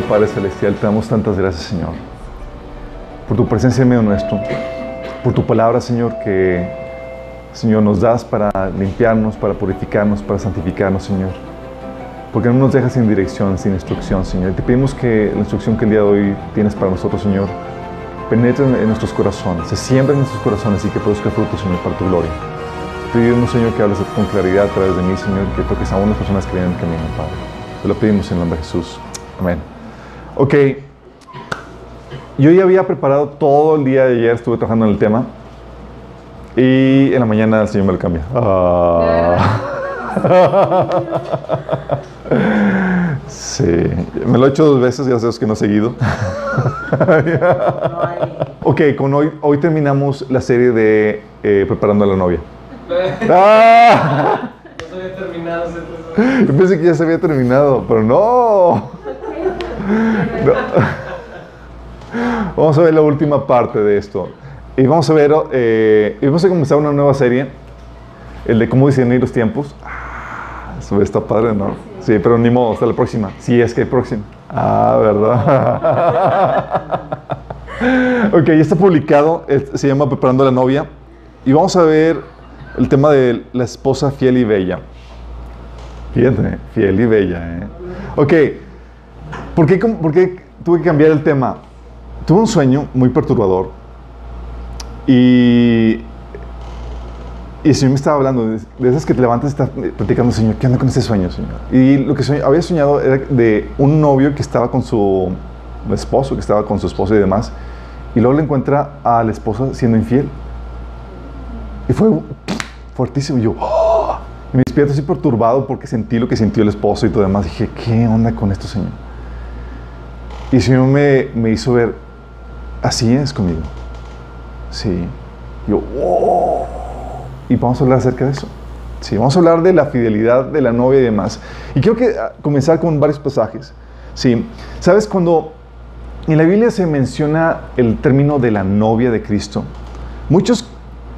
Padre Celestial, te damos tantas gracias, Señor, por tu presencia en medio nuestro, por tu palabra, Señor, que, Señor, nos das para limpiarnos, para purificarnos, para santificarnos, Señor. Porque no nos dejas sin dirección, sin instrucción, Señor. Y te pedimos que la instrucción que el día de hoy tienes para nosotros, Señor, penetre en nuestros corazones, se siembre en nuestros corazones y que produzca fruto, Señor, para tu gloria. Te pedimos, Señor, que hables con claridad a través de mí, Señor, que toques a unas personas que vienen en camino, Padre. Te lo pedimos en el nombre de Jesús. Amén. Ok. Yo ya había preparado todo el día de ayer, estuve trabajando en el tema. Y en la mañana el Señor me lo cambia. Ah. Sí, me lo he hecho dos veces, ya sabes que no he seguido. ok, con hoy, hoy terminamos la serie de eh, Preparando a la novia. ¡Ah! No se había terminado ese Yo pensé que ya se había terminado, pero no. No. Vamos a ver la última parte de esto. Y vamos a ver, eh, y vamos a comenzar una nueva serie, el de cómo discernir los tiempos. Ah, eso está padre, ¿no? Sí, pero ni modo, hasta la próxima. Sí, es que hay próxima. Ah, ¿verdad? ok, ya está publicado, se llama Preparando a la novia. Y vamos a ver el tema de la esposa fiel y bella. Fíjate, fiel y bella, ¿eh? Ok, ¿por qué, por qué tuve que cambiar el tema? Tuve un sueño muy perturbador y, y el Señor me estaba hablando de, esas que te levantas y estás platicando, Señor, ¿qué onda con ese sueño, Señor? Y lo que había soñado era de un novio que estaba con su esposo, que estaba con su esposa y demás, y luego le encuentra a la esposa siendo infiel. Y fue fuertísimo. Y yo, ¡oh! Y me despierto así perturbado porque sentí lo que sintió el esposo y todo demás. Dije, ¿qué onda con esto, Señor? Y el Señor me, me hizo ver, así es conmigo. Sí. Yo, ¡wow! Y vamos a hablar acerca de eso. Sí, vamos a hablar de la fidelidad de la novia y demás. Y quiero que, ah, comenzar con varios pasajes. Sí. ¿Sabes? Cuando en la Biblia se menciona el término de la novia de Cristo, muchos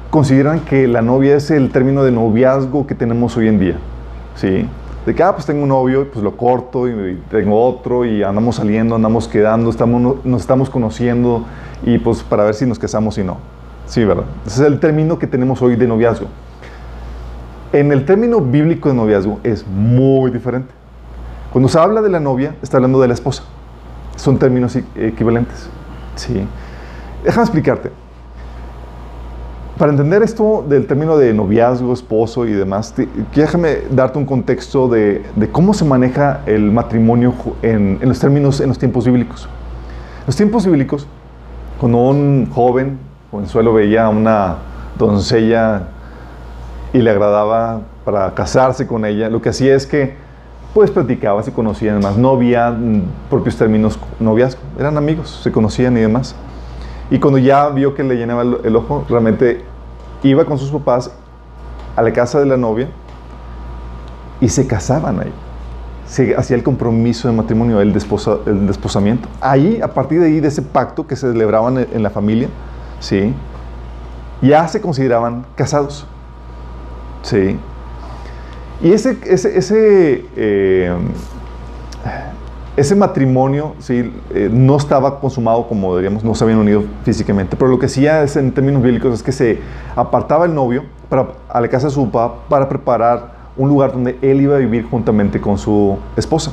consideran que la novia es el término de noviazgo que tenemos hoy en día. ¿Sí? De que, ah, pues tengo un novio, pues lo corto y, y tengo otro y andamos saliendo, andamos quedando, estamos, nos estamos conociendo y pues para ver si nos casamos y no. Sí, ¿verdad? Ese es el término que tenemos hoy de noviazgo. En el término bíblico de noviazgo es muy diferente. Cuando se habla de la novia, está hablando de la esposa. Son términos equivalentes. Sí. Déjame explicarte. Para entender esto del término de noviazgo, esposo y demás, te- déjame darte un contexto de, de cómo se maneja el matrimonio en, en los términos, en los tiempos bíblicos. Los tiempos bíblicos, cuando un joven jovenzuelo veía a una doncella y le agradaba para casarse con ella, lo que hacía es que pues platicaba, se conocían más, no había mm, propios términos noviazgo, eran amigos, se conocían y demás. Y cuando ya vio que le llenaba el, ojo, realmente iba con sus papás a la casa de la novia y se casaban ahí. Se hacía el compromiso de matrimonio, el, desposa- el desposamiento. Ahí, a partir de ahí, de ese pacto que se celebraban en, en la familia, ¿sí? ya se consideraban casados. ¿sí? Y ese, ese, ese, eh, ese matrimonio ¿sí? eh, no estaba consumado como diríamos, no se habían unido físicamente, pero lo que hacía es, en términos bíblicos es que se apartaba el novio para, a la casa de su papá para preparar un lugar donde él iba a vivir juntamente con su esposa.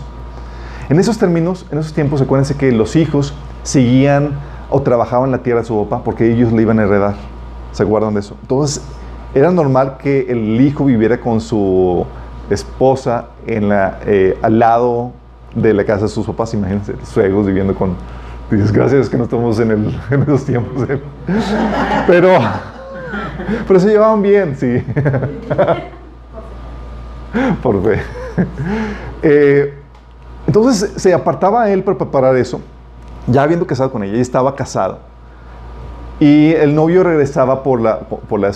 En esos términos, en esos tiempos, acuérdense que los hijos seguían o trabajaban la tierra de su papá porque ellos le iban a heredar. ¿Se acuerdan de eso? Entonces, era normal que el hijo viviera con su esposa en la, eh, al lado de la casa de sus papás. Imagínense, suegros viviendo con... Dices, gracias que no estamos en, el, en esos tiempos. ¿eh? Pero, pero se llevaban bien, sí. Por fe. Eh, entonces se apartaba a él para preparar eso, ya habiendo casado con ella, ella estaba casada. Y el novio regresaba por la, por la,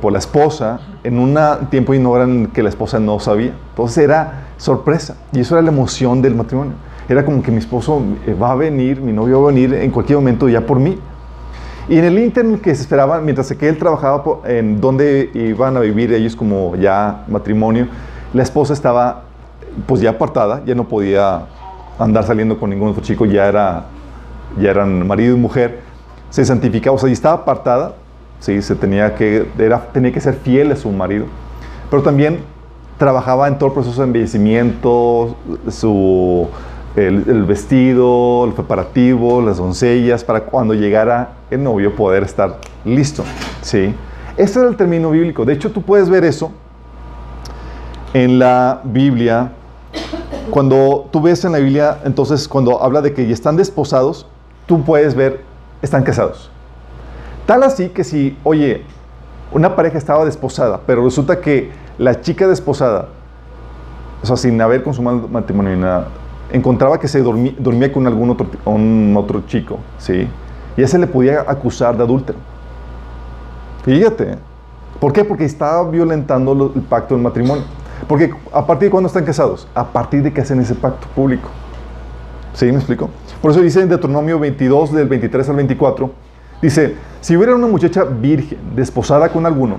por la esposa en un tiempo y no que la esposa no sabía. Entonces era sorpresa. Y eso era la emoción del matrimonio. Era como que mi esposo eh, va a venir, mi novio va a venir en cualquier momento ya por mí. Y en el interno que se esperaba, mientras que él trabajaba en donde iban a vivir ellos como ya matrimonio, la esposa estaba pues ya apartada, ya no podía andar saliendo con ningún otro chico, ya, era, ya eran marido y mujer, se santificaba, o sea, y estaba apartada, ¿sí? se tenía que, era, tenía que ser fiel a su marido, pero también trabajaba en todo el proceso de embellecimiento, su, el, vestido, el preparativo, las doncellas, para cuando llegara el novio poder estar listo. ¿sí? Ese era el término bíblico. De hecho, tú puedes ver eso en la Biblia. Cuando tú ves en la Biblia, entonces cuando habla de que ya están desposados, tú puedes ver, están casados. Tal así que si, oye, una pareja estaba desposada, pero resulta que la chica desposada, o sea, sin haber consumado matrimonio ni nada, encontraba que se dormía, con algún otro, un otro chico, ¿sí? Y a ese le podía acusar de adúltero. Fíjate. ¿Por qué? Porque estaba violentando el pacto del matrimonio. Porque a partir de cuándo están casados? A partir de que hacen ese pacto público. ¿Sí? ¿Me explico? Por eso dice en Deuteronomio 22, del 23 al 24, dice, si hubiera una muchacha virgen, desposada con alguno,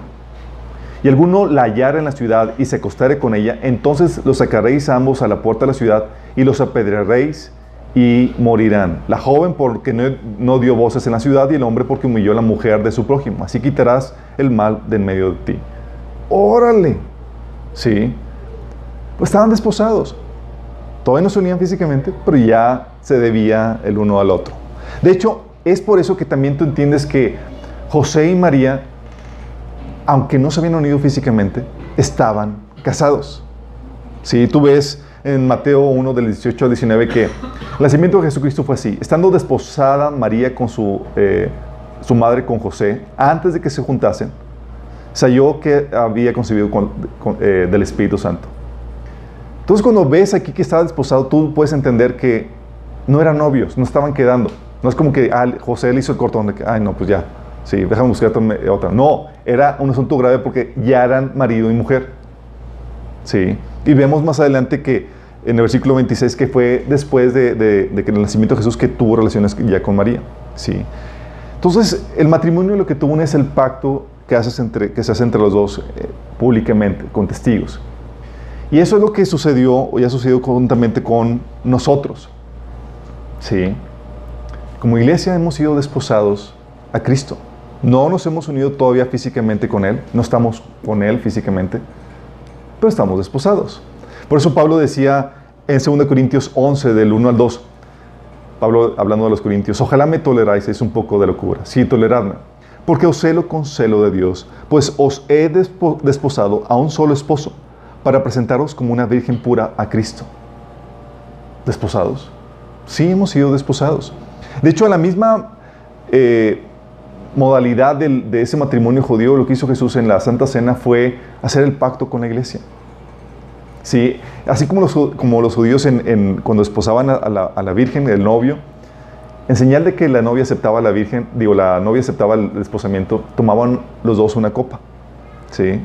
y alguno la hallara en la ciudad y se acostare con ella, entonces los sacaréis ambos a la puerta de la ciudad y los apedrearéis y morirán. La joven porque no, no, dio voces en la ciudad y el hombre porque humilló a la mujer de su prójimo. Así quitarás el mal de en medio de ti. Órale. Sí. Pues estaban desposados. Todavía no se unían físicamente, pero ya se debía el uno al otro. De hecho, es por eso que también tú entiendes que José y María, aunque no se habían unido físicamente, estaban casados. Si tú ves en Mateo 1 del 18 al 19 que el nacimiento de Jesucristo fue así. Estando desposada María con su, eh, su madre, con José, antes de que se juntasen, se halló que había concebido con, con, eh, del Espíritu Santo. Entonces cuando ves aquí que estaba desposado, tú puedes entender que no eran novios, no estaban quedando. No es como que ah, José le hizo el cortón de que, ay no, pues ya, sí, déjame buscar otra. No, era un asunto grave porque ya eran marido y mujer. Sí. Y vemos más adelante que en el versículo 26 que fue después de, de, de que el nacimiento de Jesús que tuvo relaciones ya con María. Sí. Entonces, el matrimonio lo que tuvo es el pacto que, se hace entre los dos eh, públicamente, con testigos. Y eso es lo que sucedió, o ya sucedió conjuntamente con nosotros. Sí. Como iglesia hemos sido desposados a Cristo. No nos hemos unido todavía físicamente con Él, no estamos con Él físicamente, pero estamos desposados. Por eso Pablo decía en 2 Corintios 11, del 1 al 2, Pablo hablando de los Corintios, ojalá me toleráis, es un poco de locura, sí, toleradme, porque os celo con celo de Dios, pues os he desposado a un solo esposo, para presentaros como una virgen pura a Cristo. ¿Desposados? Sí, hemos sido desposados. De hecho, a la misma eh, modalidad de ese matrimonio judío, lo que hizo Jesús en la Santa Cena fue hacer el pacto con la iglesia. Sí, así como los, judíos cuando esposaban a la, a la, Virgen, el novio, en señal de que la novia aceptaba a la Virgen, digo, la novia aceptaba el desposamiento, tomaban los dos una copa, ¿sí?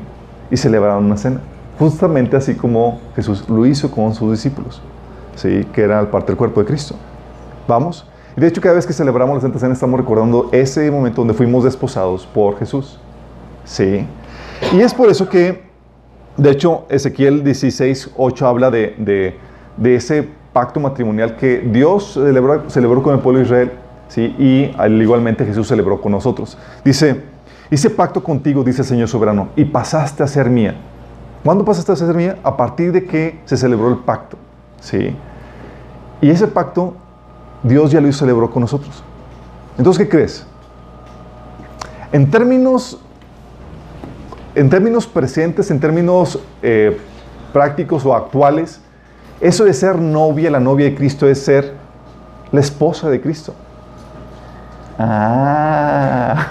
Y celebraban una cena. Justamente así como Jesús lo hizo con sus discípulos, ¿sí? Que era parte del cuerpo de Cristo. ¿Vamos? Y de hecho, cada vez que celebramos la Santa Cena estamos recordando ese momento donde fuimos desposados por Jesús. ¿Sí? Y es por eso que, de hecho, Ezequiel 16, 8 habla de, de, ese pacto matrimonial que Dios celebró, celebró, con el pueblo de Israel, ¿sí? Y al igualmente Jesús celebró con nosotros. Dice, hice pacto contigo, dice el Señor soberano, y pasaste a ser mía. ¿Cuándo pasaste a ser mía? A partir de que se celebró el pacto, ¿sí? Y ese pacto Dios ya lo celebró con nosotros. Entonces, ¿qué crees? En términos, en términos presentes, en términos eh, prácticos o actuales, eso de ser novia, la novia de Cristo, es ser la esposa de Cristo. Ah.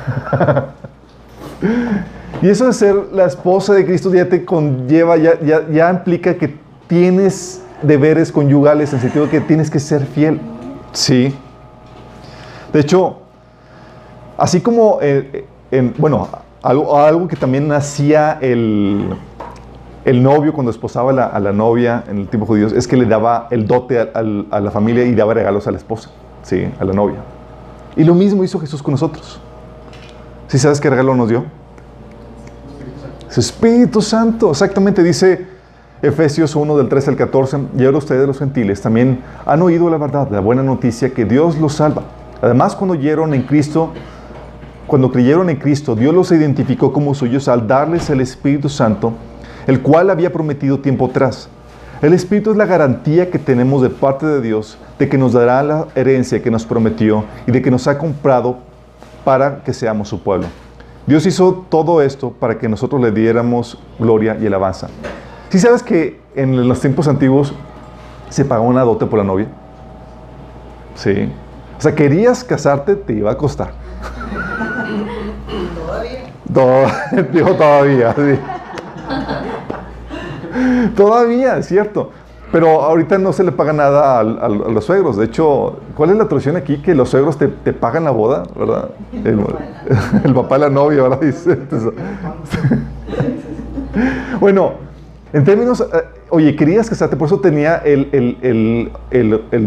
y eso de ser la esposa de Cristo ya te conlleva, ya, ya, ya implica que tienes deberes conyugales en el sentido de que tienes que ser fiel. Sí. De hecho, así como, eh, en, bueno, algo, algo, que también hacía el, el novio cuando esposaba a la, a la, novia en el tiempo judío es que le daba el dote a, a, a, la familia y daba regalos a la esposa, sí, a la novia. Y lo mismo hizo Jesús con nosotros. ¿Sí sabes qué regalo nos dio? Espíritu Santo, exactamente dice Efesios 1 del 13 al 14, y ahora ustedes los gentiles también han oído la verdad, la buena noticia que Dios los salva. Además, cuando oyeron en Cristo, cuando creyeron en Cristo, Dios los identificó como suyos al darles el Espíritu Santo, el cual había prometido tiempo atrás. El Espíritu es la garantía que tenemos de parte de Dios de que nos dará la herencia que nos prometió y de que nos ha comprado para que seamos su pueblo. Dios hizo todo esto para que nosotros le diéramos gloria y alabanza. Si sabes que en los tiempos antiguos se pagaba una dote por la novia? Sí. O sea, querías casarte, te iba a costar. Todavía. Digo todavía, sí. Todavía, es cierto. Pero ahorita no se le paga nada a, los suegros. De hecho, ¿cuál es la tradición aquí? Que los suegros te, pagan la boda, ¿verdad? El, papá de la novia, ¿verdad? Dice. bueno, en términos, eh, oye, querías casarte, por eso tenía el,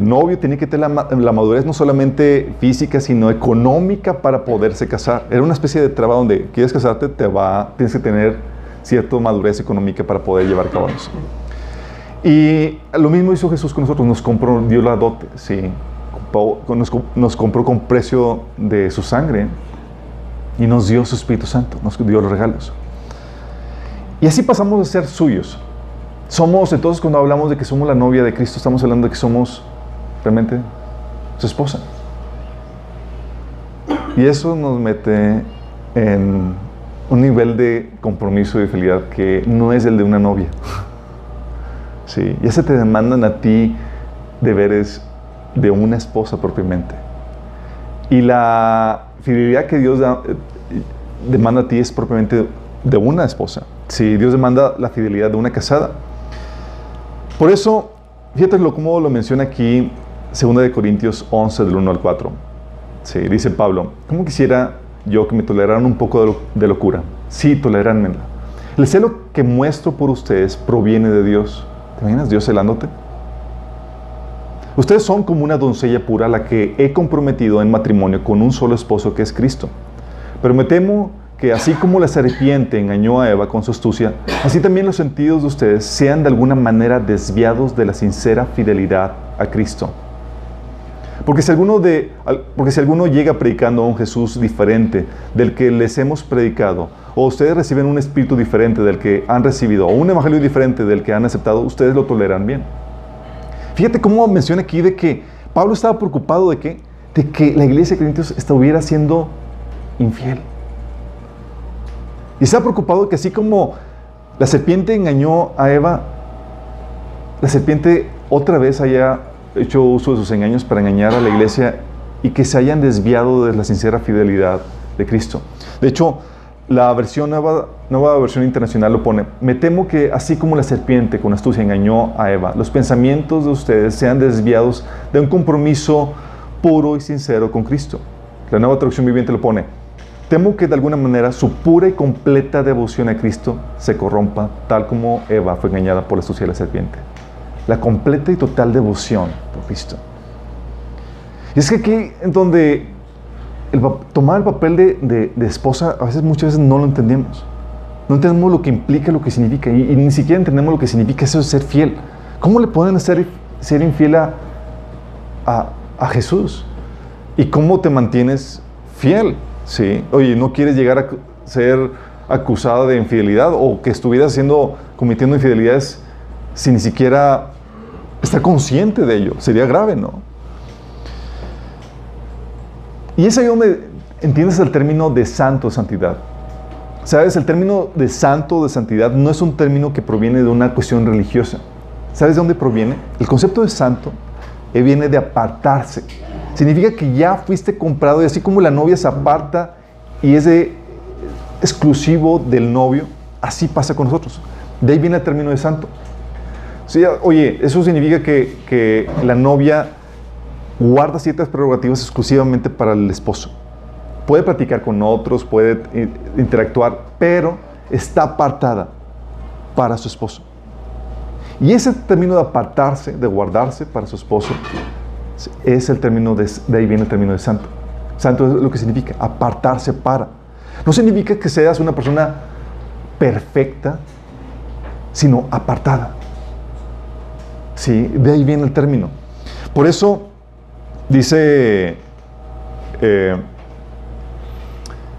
novio, tenía que tener la, madurez no solamente física, sino económica para poderse casar. Era una especie de trabajo donde quieres casarte, te va, tienes que tener cierta madurez económica para poder llevar a eso. Y lo mismo hizo Jesús con nosotros, nos compró, dio la dote, sí, nos, compró con precio de su sangre y nos dio su Espíritu Santo, nos dio los regalos. Y así pasamos a ser suyos. Somos, entonces cuando hablamos de que somos la novia de Cristo, estamos hablando de que somos realmente su esposa. Y eso nos mete en un nivel de compromiso y de felicidad que no es el de una novia. Sí, ya se te demandan a ti deberes de una esposa propiamente. Y la fidelidad que Dios eh, demanda a ti es propiamente de una esposa. Sí, Dios demanda la fidelidad de una casada. Por eso, fíjate lo, cómo lo menciona aquí 2 de Corintios 11, del 1 al 4. Sí, dice Pablo, ¿cómo quisiera yo que me toleraran un poco de, locura? Sí, toleranme. El celo que muestro por ustedes proviene de Dios ¿Te imaginas Dios celándote? Ustedes son como una doncella pura a la que he comprometido en matrimonio con un solo esposo que es Cristo. Pero me temo que así como la serpiente engañó a Eva con su astucia, así también los sentidos de ustedes sean de alguna manera desviados de la sincera fidelidad a Cristo. Porque si alguno, de, porque si alguno llega predicando a un Jesús diferente del que les hemos predicado, o ustedes reciben un espíritu diferente del que han recibido, o un evangelio diferente del que han aceptado, ustedes lo toleran bien. Fíjate cómo menciona aquí de que Pablo estaba preocupado de que, de que la iglesia de Corintios estuviera siendo infiel. Y estaba preocupado de que así como la serpiente engañó a Eva, la serpiente otra vez haya hecho uso de sus engaños para engañar a la iglesia y que se hayan desviado de la sincera fidelidad de Cristo. De hecho, la nueva, nueva versión internacional lo pone, me temo que así como la serpiente con astucia engañó a Eva, los pensamientos de ustedes sean desviados de un compromiso puro y sincero con Cristo. La nueva traducción viviente lo pone, temo que de alguna manera su pura y completa devoción a Cristo se corrompa, tal como Eva fue engañada por la astucia de la serpiente. La completa y total devoción por Cristo. Y es que aquí, en donde tomar el papel de, esposa, a veces, muchas veces no lo entendemos. No entendemos lo que implica, lo que significa, y, ni siquiera entendemos lo que significa eso de ser fiel. ¿Cómo le pueden hacer ser infiel a, a, Jesús? ¿Y cómo te mantienes fiel? ¿Sí? Oye, ¿no quieres llegar a ser acusada de infidelidad o que estuvieras haciendo, cometiendo infidelidades sin ni siquiera estar consciente de ello? Sería grave, ¿no? Y es ahí donde entiendes el término de santo, santidad. ¿Sabes? El término de santo, de santidad, no es un término que proviene de una cuestión religiosa. ¿Sabes de dónde proviene? El concepto de santo eh, viene de apartarse. Significa que ya fuiste comprado y así como la novia se aparta y es exclusivo del novio, así pasa con nosotros. De ahí viene el término de santo. Sí, oye, eso significa que, la novia guarda ciertas prerrogativas exclusivamente para el esposo. Puede platicar con otros, puede interactuar, pero está apartada para su esposo. Y ese término de apartarse, de guardarse para su esposo, es el término de, de ahí viene el término de santo. Santo es lo que significa apartarse para. No significa que seas una persona perfecta, sino apartada. Sí, de ahí viene el término. Por eso dice eh,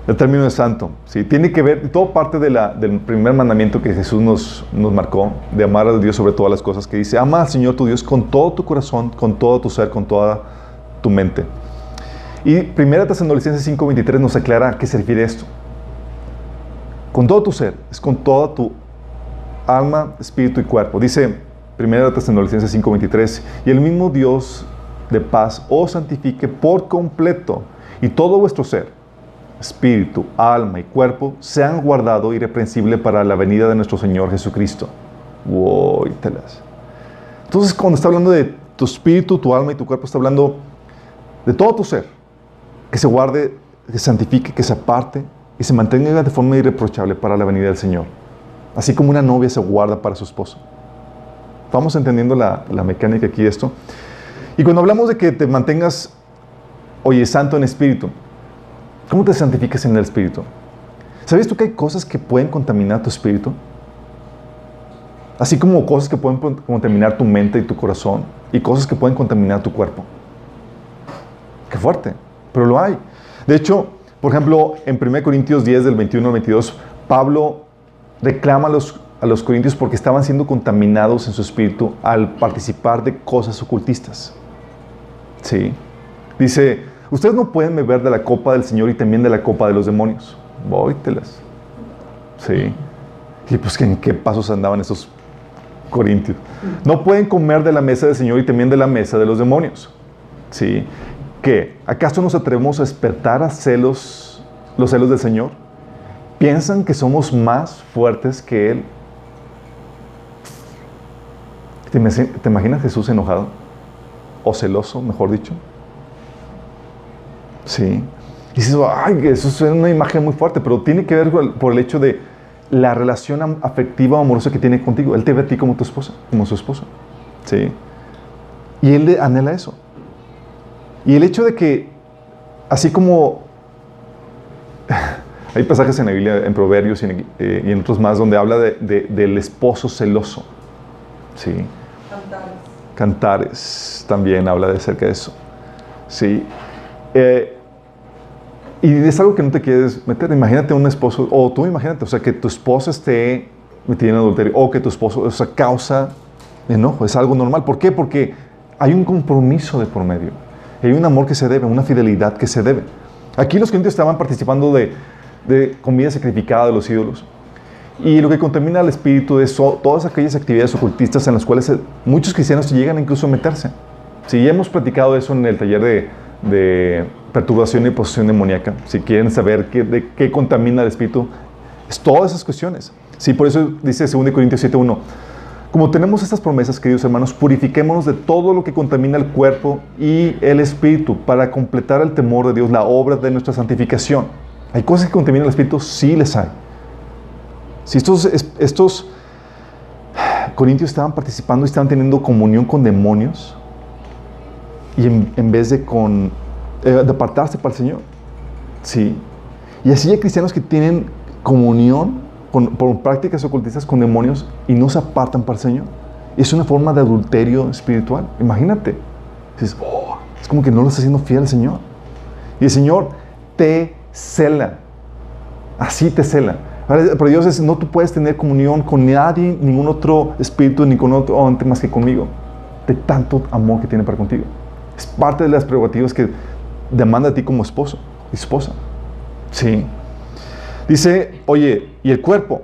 el término de santo. ¿sí? Tiene que ver, todo parte del primer mandamiento que Jesús nos, nos marcó, de amar a Dios sobre todas las cosas, que dice, ama al Señor tu Dios con todo tu corazón, con todo tu ser, con toda tu mente. Y 1 Tesalonicenses 5:23 nos aclara a qué se refiere esto. Con todo tu ser, es con toda tu alma, espíritu y cuerpo. Dice 1 Tesalonicenses 5:23, y el mismo Dios de paz os santifique por completo y todo vuestro ser espíritu, alma y cuerpo sean guardado irreprensible para la venida de nuestro Señor Jesucristo. Wow, Entonces, cuando está hablando de tu espíritu, tu alma y tu cuerpo, está hablando de todo tu ser, que se guarde, que se santifique, que se aparte y se mantenga de forma irreprochable para la venida del Señor. Así como una novia se guarda para su esposo. Vamos entendiendo la, la mecánica aquí de esto. Y cuando hablamos de que te mantengas, oye, santo en espíritu, ¿Cómo te santificas en el Espíritu? ¿Sabes tú que hay cosas que pueden contaminar tu espíritu? Así como cosas que pueden contaminar tu mente y tu corazón y cosas que pueden contaminar tu cuerpo. Qué fuerte, pero lo hay. De hecho, por ejemplo, en 1 Corintios 10 del 21 al 22, Pablo reclama a los, a los corintios porque estaban siendo contaminados en su espíritu al participar de cosas ocultistas. Sí. Dice, Ustedes no pueden beber de la copa del Señor y también de la copa de los demonios. Vóytelas. Sí. Y pues, ¿en qué pasos andaban esos corintios? No pueden comer de la mesa del Señor y también de la mesa de los demonios. Sí. ¿Qué? ¿Acaso nos atrevemos a despertar a celos, los celos del Señor? ¿Piensan que somos más fuertes que Él? ¿Te, ¿Te imaginas Jesús enojado? O celoso, mejor dicho. Sí. Y dices, ay, eso es una imagen muy fuerte, pero tiene que ver por el hecho de la relación afectiva o amorosa que tiene contigo. Él te ve a ti como tu esposa, como su esposo. Sí. Y él anhela eso. Y el hecho de que, así como hay pasajes en la Biblia, en Proverbios y en, eh, otros más, donde habla de, del esposo celoso. Sí. Cantares. También habla de cerca de eso. Sí. Eh, y es algo que no te quieres meter. Imagínate un esposo, o tú imagínate, o sea, que tu esposa esté metida en adulterio, o que tu esposo, o sea, causa enojo. Es algo normal. ¿Por qué? Porque hay un compromiso de por medio. Hay un amor que se debe, una fidelidad que se debe. Aquí los clientes estaban participando de, de comida sacrificada de los ídolos. Y lo que contamina al espíritu es todas aquellas actividades ocultistas en las cuales muchos cristianos llegan incluso a meterse. Si ya hemos platicado eso en el taller de, de perturbación y posesión demoníaca, si quieren saber qué, de qué contamina el espíritu, es todas esas cuestiones. Sí, por eso dice 2 Corintios 7.1, como tenemos estas promesas, queridos hermanos, purifiquémonos de todo lo que contamina el cuerpo y el espíritu para completar el temor de Dios, la obra de nuestra santificación. ¿Hay cosas que contaminan el espíritu? Sí les hay. Si estos, estos corintios estaban participando y estaban teniendo comunión con demonios, y en vez de con eh, apartarse para el Señor. Sí. Y así hay cristianos que tienen comunión con, por prácticas ocultistas con demonios y no se apartan para el Señor. Es una forma de adulterio espiritual. Imagínate. Oh, es como que no lo está haciendo fiel al Señor. Y el Señor te cela. Así te cela. Pero Dios es, no tú puedes tener comunión con nadie, ningún otro espíritu, ni con otro ente más que conmigo. De tanto amor que tiene para contigo. Es parte de las prerrogativas que demanda a ti como esposo, esposa. Sí. Dice, oye, ¿y el cuerpo?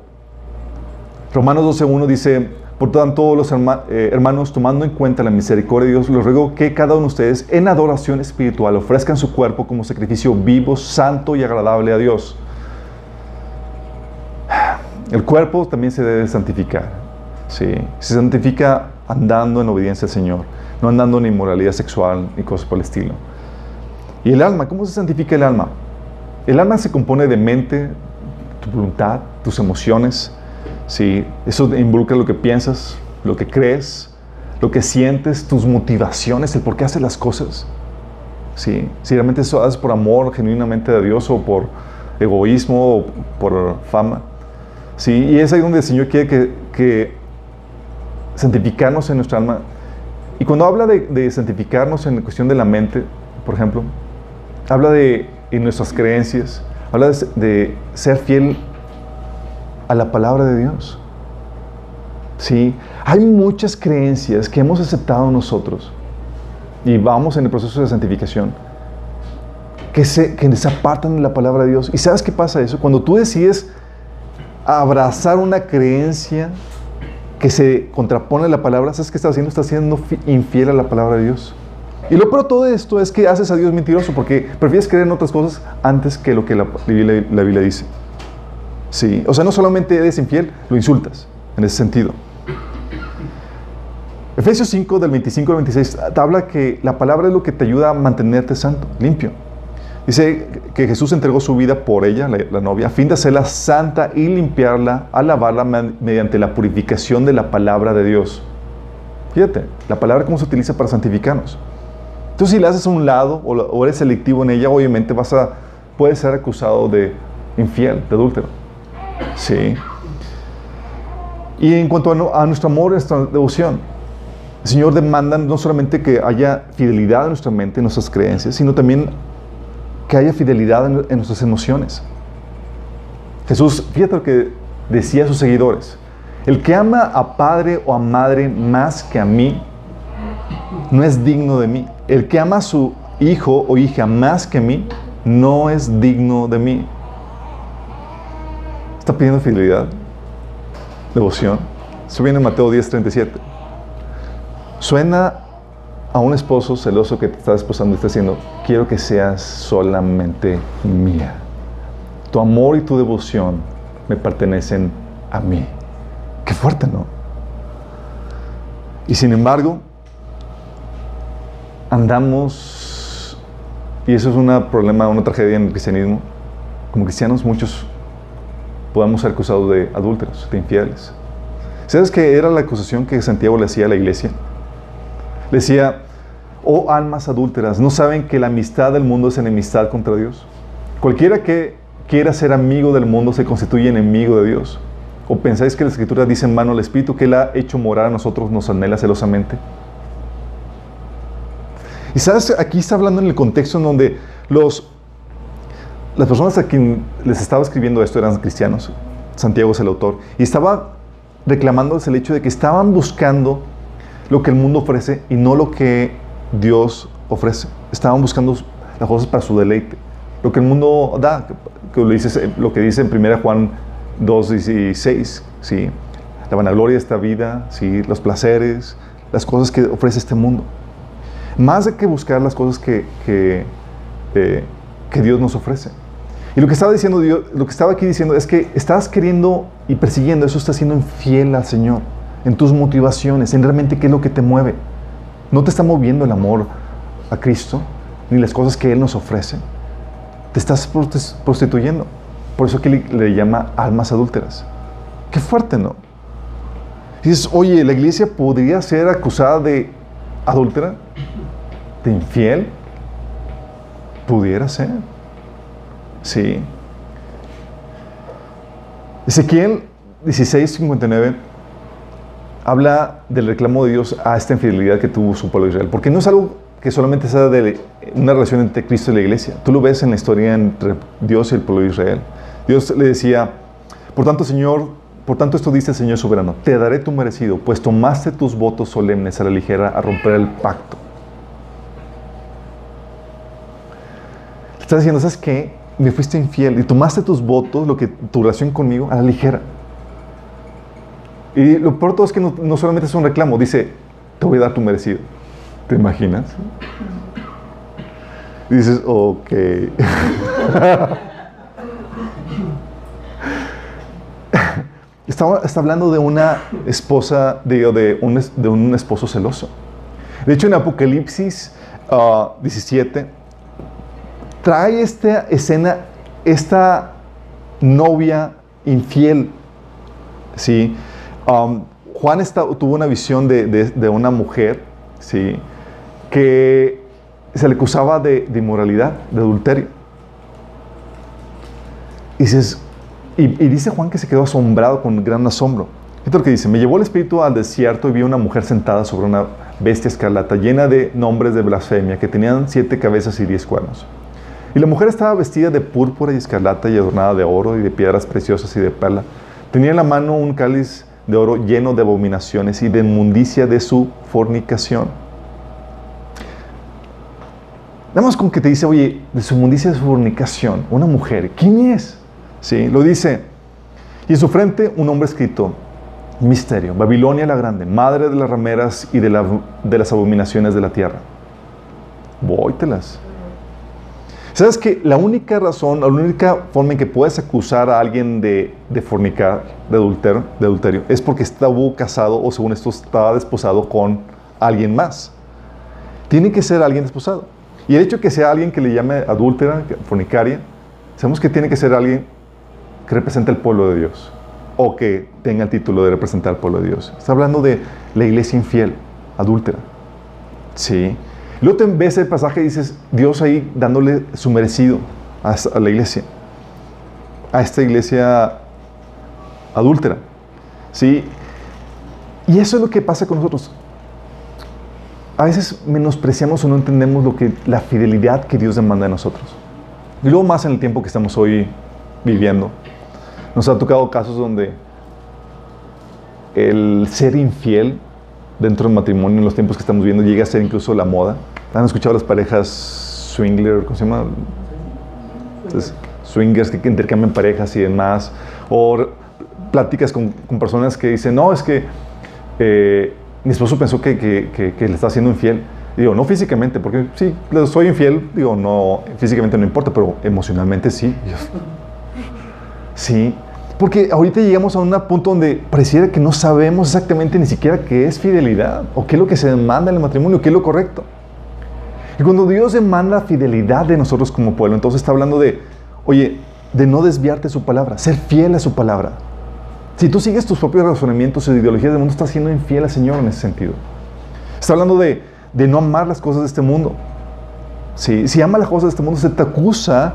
Romanos 12.1 dice, por tanto, los eh, hermanos, tomando en cuenta la misericordia de Dios, les ruego que cada uno de ustedes en adoración espiritual ofrezcan su cuerpo como sacrificio vivo, santo y agradable a Dios. El cuerpo también se debe santificar. Sí. Se santifica andando en obediencia al Señor, no andando en inmoralidad sexual y cosas por el estilo. ¿Y el alma? ¿Cómo se santifica el alma? El alma se compone de mente, tu voluntad, tus emociones. ¿sí? Eso involucra lo que piensas, lo que crees, lo que sientes, tus motivaciones, el por qué haces las cosas. ¿sí? Si realmente eso haces por amor genuinamente a Dios o por egoísmo o por fama. ¿Sí? Y es ahí donde el Señor quiere que, que santificarnos en nuestra alma Y cuando habla de, santificarnos en cuestión de la mente, por ejemplo, habla de nuestras creencias, habla de, ser fiel a la palabra de Dios. Sí, hay muchas creencias que hemos aceptado nosotros y vamos en el proceso de santificación que se, que se apartan de la palabra de Dios. ¿Y sabes qué pasa eso? Cuando tú decides abrazar una creencia que se contrapone a la palabra, ¿sabes qué estás haciendo? Estás siendo infiel a la palabra de Dios. Y lo peor de todo esto es que haces a Dios mentiroso porque prefieres creer en otras cosas antes que lo que la, Biblia dice. Sí, o sea, no solamente eres infiel, lo insultas en ese sentido. Efesios 5, del 25 al 26, habla que la palabra es lo que te ayuda a mantenerte santo, limpio. Dice que Jesús entregó su vida por ella, la, novia, a fin de hacerla santa y limpiarla, alabarla mediante la purificación de la palabra de Dios. Fíjate, la palabra cómo se utiliza para santificarnos. Entonces, si la haces a un lado o, eres selectivo en ella, obviamente vas a, puedes ser acusado de infiel, de adúltero. Sí. Y en cuanto a, a nuestro amor, nuestra devoción, el Señor demanda no solamente que haya fidelidad en nuestra mente, en nuestras creencias, sino también que haya fidelidad en, nuestras emociones. Jesús, fíjate lo que decía a sus seguidores. El que ama a padre o a madre más que a mí, no es digno de mí. El que ama a su hijo o hija más que a mí, no es digno de mí. Está pidiendo fidelidad, devoción. Eso viene en Mateo 10:37. Suena a un esposo celoso que te está desposando y está diciendo, quiero que seas solamente mía. Tu amor y tu devoción me pertenecen a mí. Qué fuerte, ¿no? Y sin embargo, andamos, y eso es un problema, una tragedia en el cristianismo, como cristianos muchos podemos ser acusados de adúlteros, de infieles. ¿Sabes qué era la acusación que Santiago le hacía a la iglesia? Decía, oh almas adúlteras, ¿no saben que la amistad del mundo es enemistad contra Dios? Cualquiera que quiera ser amigo del mundo se constituye enemigo de Dios. ¿O pensáis que la Escritura dice en mano al Espíritu que Él ha hecho morar a nosotros, nos anhela celosamente? Y sabes, aquí está hablando en el contexto en donde los, las personas a quien les estaba escribiendo esto eran cristianos. Santiago es el autor. Y estaba reclamándoles el hecho de que estaban buscando lo que el mundo ofrece y no lo que Dios ofrece. Estaban buscando las cosas para su deleite. Lo que el mundo da, que lo, dice, lo que dice en 1 Juan 2, 16, ¿sí? la vanagloria de esta vida, ¿sí? los placeres, las cosas que ofrece este mundo. Más de que buscar las cosas que, que, eh, que Dios nos ofrece. Y lo que estaba diciendo lo que estaba aquí diciendo es que estás queriendo y persiguiendo, eso está siendo infiel al Señor, en tus motivaciones, en realmente qué es lo que te mueve. No te está moviendo el amor a Cristo, ni las cosas que Él nos ofrece. Te estás prostituyendo. Por eso que le, llama almas adúlteras. Qué fuerte, ¿no? Dices, oye, la iglesia podría ser acusada de adúltera, de infiel. Pudiera ser. Sí. Ezequiel 16:59 habla del reclamo de Dios a esta infidelidad que tuvo su pueblo Israel. Porque no es algo que solamente sea de una relación entre Cristo y la iglesia. Tú lo ves en la historia entre Dios y el pueblo de Israel. Dios le decía, por tanto, Señor, por tanto esto dice el Señor soberano, te daré tu merecido, pues tomaste tus votos solemnes a la ligera a romper el pacto. Estás diciendo, ¿sabes qué? Me fuiste infiel y tomaste tus votos, lo que tu relación conmigo, a la ligera. Y lo peor todo es que no, solamente es un reclamo, dice, te voy a dar tu merecido. ¿Te imaginas? dices, ok. está, está, hablando de una esposa, de, de, un, de, un, esposo celoso. De hecho, en Apocalipsis 17, ah, trae esta escena, esta novia infiel, ¿sí? Um, Juan tuvo una visión de, una mujer, ¿sí? Que se le acusaba de, inmoralidad, de adulterio. Y, dice Juan que se quedó asombrado con gran asombro. Esto que dice, me llevó el espíritu al desierto y vi una mujer sentada sobre una bestia escarlata, llena de nombres de blasfemia, que tenían siete cabezas y diez cuernos. Y la mujer estaba vestida de púrpura y escarlata y adornada de oro y de piedras preciosas y de perla. Tenía en la mano un cáliz de oro lleno de abominaciones y de inmundicia de su fornicación. Nada más con que te dice, oye, de su inmundicia de su fornicación, una mujer, ¿quién es? Sí, lo dice. Y en su frente un hombre escrito, misterio, Babilonia la grande, madre de las rameras y de, de las abominaciones de la tierra. Vóytelas. ¿Sabes que la única razón, la única forma en que puedes acusar a alguien de, fornicar, de adulterio, de adulterio, es porque estuvo casado o según esto estaba desposado con alguien más? Tiene que ser alguien desposado. Y el hecho de que sea alguien que le llame adúltera, fornicaria, sabemos que tiene que ser alguien que represente el pueblo de Dios o que tenga el título de representar al pueblo de Dios. Está hablando de la iglesia infiel, adúltera. Sí. Luego te ves el pasaje y dices, Dios ahí dándole su merecido a, la iglesia, a esta iglesia adúltera. ¿Sí? Y eso es lo que pasa con nosotros. A veces menospreciamos o no entendemos lo que, la fidelidad que Dios demanda de nosotros. Y luego más en el tiempo que estamos hoy viviendo. Nos ha tocado casos donde el ser infiel dentro del matrimonio en los tiempos que estamos viviendo llega a ser incluso la moda. ¿Han escuchado las parejas swingler, ¿cómo se llama? swingers que intercambian parejas y demás. O pláticas con, personas que dicen, no, es que eh, mi esposo pensó que, que, le está haciendo infiel. digo, no físicamente, porque sí, soy infiel, digo, no, físicamente no importa, pero emocionalmente sí. Sí, porque ahorita llegamos a un punto donde pareciera que no sabemos exactamente ni siquiera qué es fidelidad o qué es lo que se demanda en el matrimonio, qué es lo correcto. Y cuando Dios demanda fidelidad de nosotros como pueblo, entonces está hablando de, oye, de no desviarte su palabra, ser fiel a su palabra. Si tú sigues tus propios razonamientos e ideologías del mundo, estás siendo infiel al Señor en ese sentido. Está hablando de, de no amar las cosas de este mundo. Si, si ama las cosas de este mundo, se te acusa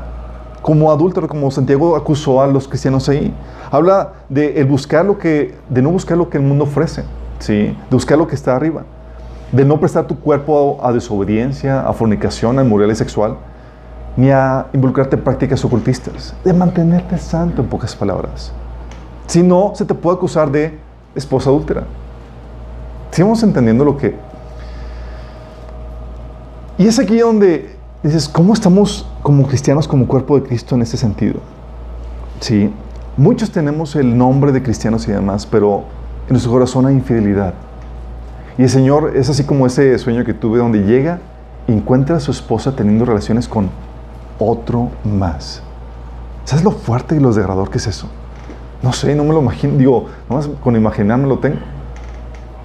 como adúltero, como Santiago acusó a los cristianos ahí. Habla de el buscar lo que, de no buscar lo que el mundo ofrece, ¿sí? de buscar lo que está arriba, de no prestar tu cuerpo a, desobediencia, a fornicación, a inmoralidad sexual, ni a involucrarte en prácticas ocultistas, de mantenerte santo en pocas palabras. Si no, se te puede acusar de esposa adúltera. Si vamos entendiendo lo que... Y es aquí donde dices, ¿cómo estamos como cristianos, como cuerpo de Cristo en ese sentido? Sí, muchos tenemos el nombre de cristianos y demás, pero en nuestro corazón hay infidelidad. Y el Señor es así como ese sueño que tuve donde llega y encuentra a su esposa teniendo relaciones con otro más. ¿Sabes lo fuerte y lo desgradador que es eso? No sé, no me lo imagino. Digo, nomás con imaginarme lo tengo.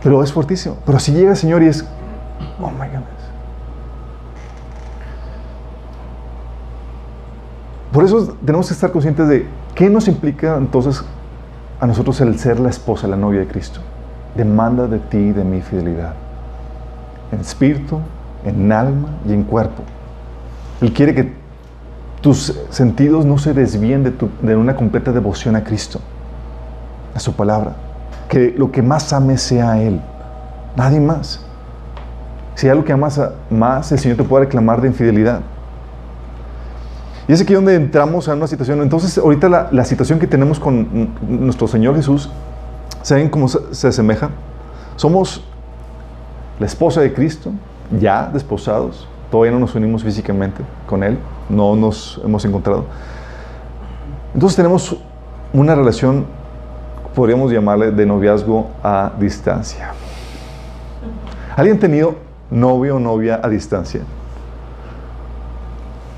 Pero es fuertísimo. Pero si llega el Señor y es, oh my God. Por eso tenemos que estar conscientes de qué nos implica entonces a nosotros el ser la esposa, la novia de Cristo. Demanda de ti y de mi fidelidad. En espíritu, en alma y en cuerpo. Él quiere que tus sentidos no se desvíen de, una completa devoción a Cristo, a su palabra. Que lo que más ames sea Él, nadie más. Si hay algo que amas más, el Señor te puede reclamar de infidelidad. Y es aquí donde entramos en una situación. Entonces, ahorita la, situación que tenemos con nuestro Señor Jesús, ¿saben cómo se, asemeja? Somos la esposa de Cristo, ya desposados. Todavía no nos unimos físicamente con Él, no nos hemos encontrado. Entonces tenemos una relación, podríamos llamarle de noviazgo a distancia. ¿Alguien tenido novio o novia a distancia?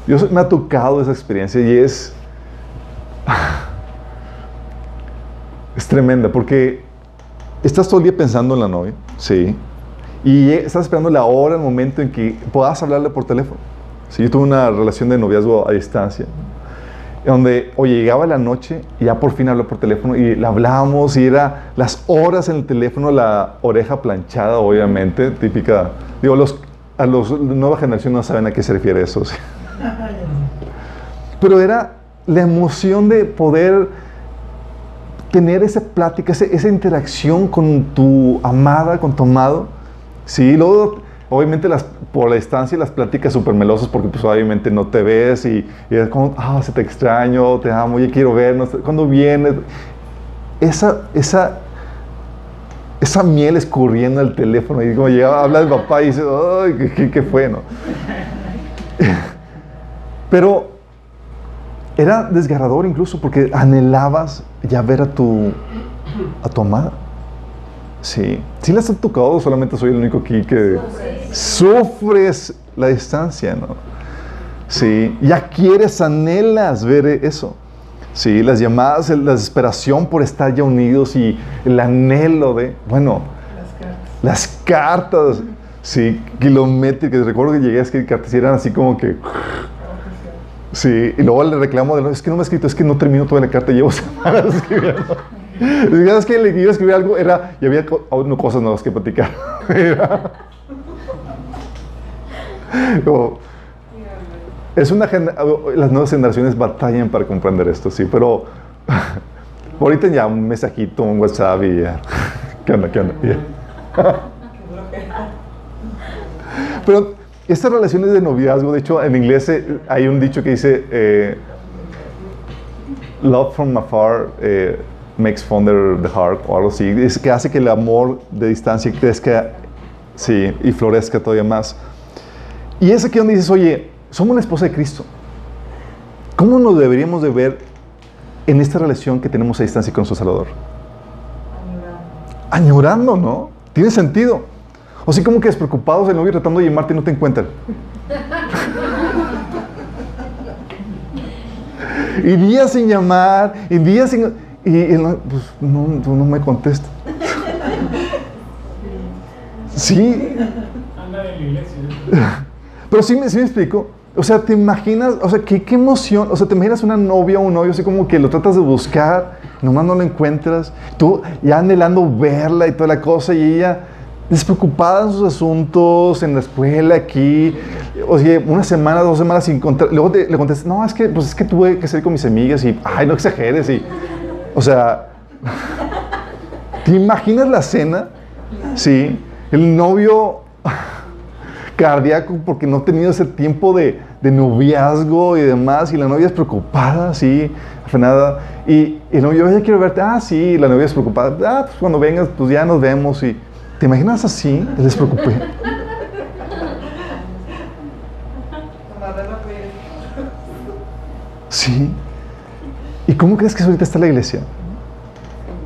Yo me ha tocado esa experiencia y es. Es tremenda porque estás todo el día pensando en la novia, sí, y estás esperando la hora, el momento en que puedas hablarle por teléfono. Sí, yo tuve una relación de noviazgo a distancia, donde, oye, llegaba la noche y ya por fin habló por teléfono y le hablábamos y era las horas en el teléfono, la oreja planchada, obviamente, típica. Digo, los, a los nueva generación no saben a qué se refiere eso. Pero era la emoción de poder tener esa plática, esa, interacción con tu amada, con tu amado, Sí, luego, obviamente, las, por la distancia, las pláticas súper melosas, porque pues obviamente no te ves y, y es como, ah, se te extraño, te amo, ya quiero vernos, ¿cuándo vienes? Esa, esa, esa miel escurriendo el teléfono y como llegaba, habla el papá y dice, ay, ¿qué, qué fue, no? Pero era desgarrador incluso porque anhelabas ya ver a tu, a tu amada. Sí. ¿Sí las has tocado solamente soy el único aquí que sufres la distancia, no? Sí. Ya quieres, anhelas ver eso. Sí, las llamadas, la desesperación por estar ya unidos y el anhelo de, bueno, las cartas, las cartas sí, kilométricas. Recuerdo que llegué a escribir cartas y eran así como que, sí, y luego le reclamo de, es que no me ha escrito, es que no termino toda la carta, llevo semanas escribiendo. Es que le iba escribir algo, era, y había cosas nuevas que platicar. es una las nuevas generaciones batallan para comprender esto, sí, pero ahorita ya un mensajito, un WhatsApp y ya. ¿Qué onda? ¿Qué onda? pero estas relaciones de noviazgo, de hecho, en inglés eh, hay un dicho que dice eh, love from afar. Eh, makes fonder the heart o algo así, es que hace que el amor de distancia crezca sí, y florezca todavía más. Y es aquí donde dices, oye, somos la esposa de Cristo. ¿Cómo nos deberíamos de ver en esta relación que tenemos a distancia con nuestro Salvador? Añorando. Añorando, ¿no? Tiene sentido. O sea, como que despreocupados el novio tratando de llamarte y no te encuentran. y días sin llamar, y días sin... Y él pues, no, no me contesta. Sí. Anda de la iglesia. Pero sí, sí me explico. O sea, te imaginas, o sea, qué, qué emoción. O sea, te imaginas una novia o un novio así como que lo tratas de buscar, nomás no lo encuentras. Tú ya anhelando verla y toda la cosa y ella despreocupada en sus asuntos, en la escuela, aquí. O sea, una semana, dos semanas sin encontrar. Luego te, le contestas, no, es que, pues es que tuve que salir con mis amigas y, ay, no exageres. Y, o sea, ¿te imaginas la cena? Sí, el novio cardíaco porque no ha tenido ese tiempo de, noviazgo y demás, y la novia es preocupada, sí, afanada, y el novio, ya quiero verte, ah, sí, la novia es preocupada, ah, pues cuando vengas, pues ya nos vemos, y ¿te imaginas así? Les preocupé. Sí. ¿Y cómo crees que ahorita está la iglesia?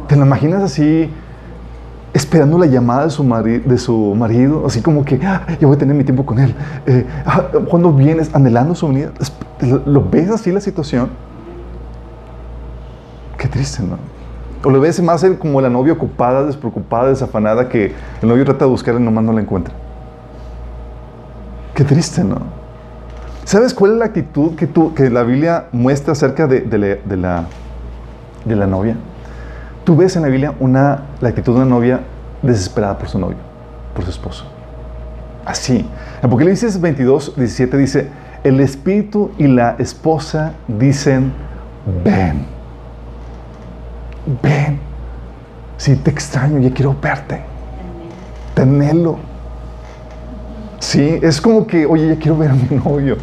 ¿Te la imaginas así, esperando la llamada de su, de su marido? Así como que, ah, yo voy a tener mi tiempo con él. Eh, ah, cuando vienes anhelando su unidad, ¿lo ves así la situación? Qué triste, ¿no? O lo ves más como la novia ocupada, despreocupada, desafanada, que el novio trata de buscarla y nomás no la encuentra. Qué triste, ¿no? ¿Sabes cuál es la actitud que, tú, que la Biblia muestra acerca de, la, de la novia? Tú ves en la Biblia una, la actitud de una novia desesperada por su novio, por su esposo. Así. Apocalipsis 22, 17 dice, el espíritu y la esposa dicen, ven, ven. Si te extraño, ya quiero verte. Tenelo. Sí, es como que, oye, ya quiero ver a mi novio.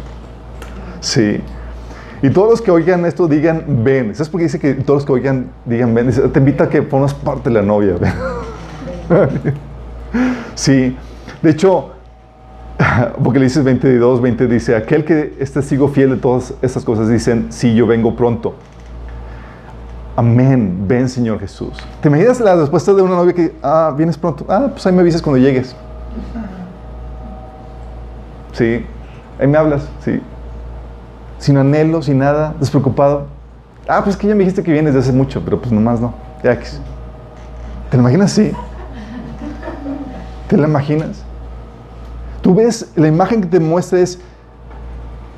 Sí. Y todos los que oigan esto digan ven. ¿Sabes por qué dice que todos los que oigan digan ven? te invita a que formas parte de la novia. sí. De hecho, porque le dices 22, 20 dice, aquel que es testigo fiel de todas estas cosas dicen, sí, yo vengo pronto. Amén, ven Señor Jesús. ¿Te imaginas la respuesta de una novia que, ah, vienes pronto? Ah, pues ahí me avisas cuando llegues. Sí, ahí me hablas, sí sin anhelo, sin nada, despreocupado. Ah, pues que ya me dijiste que vienes de hace mucho, pero pues nomás no. Ya. ¿Te lo imaginas así? ¿Te la imaginas? Tú ves, la imagen que te muestra es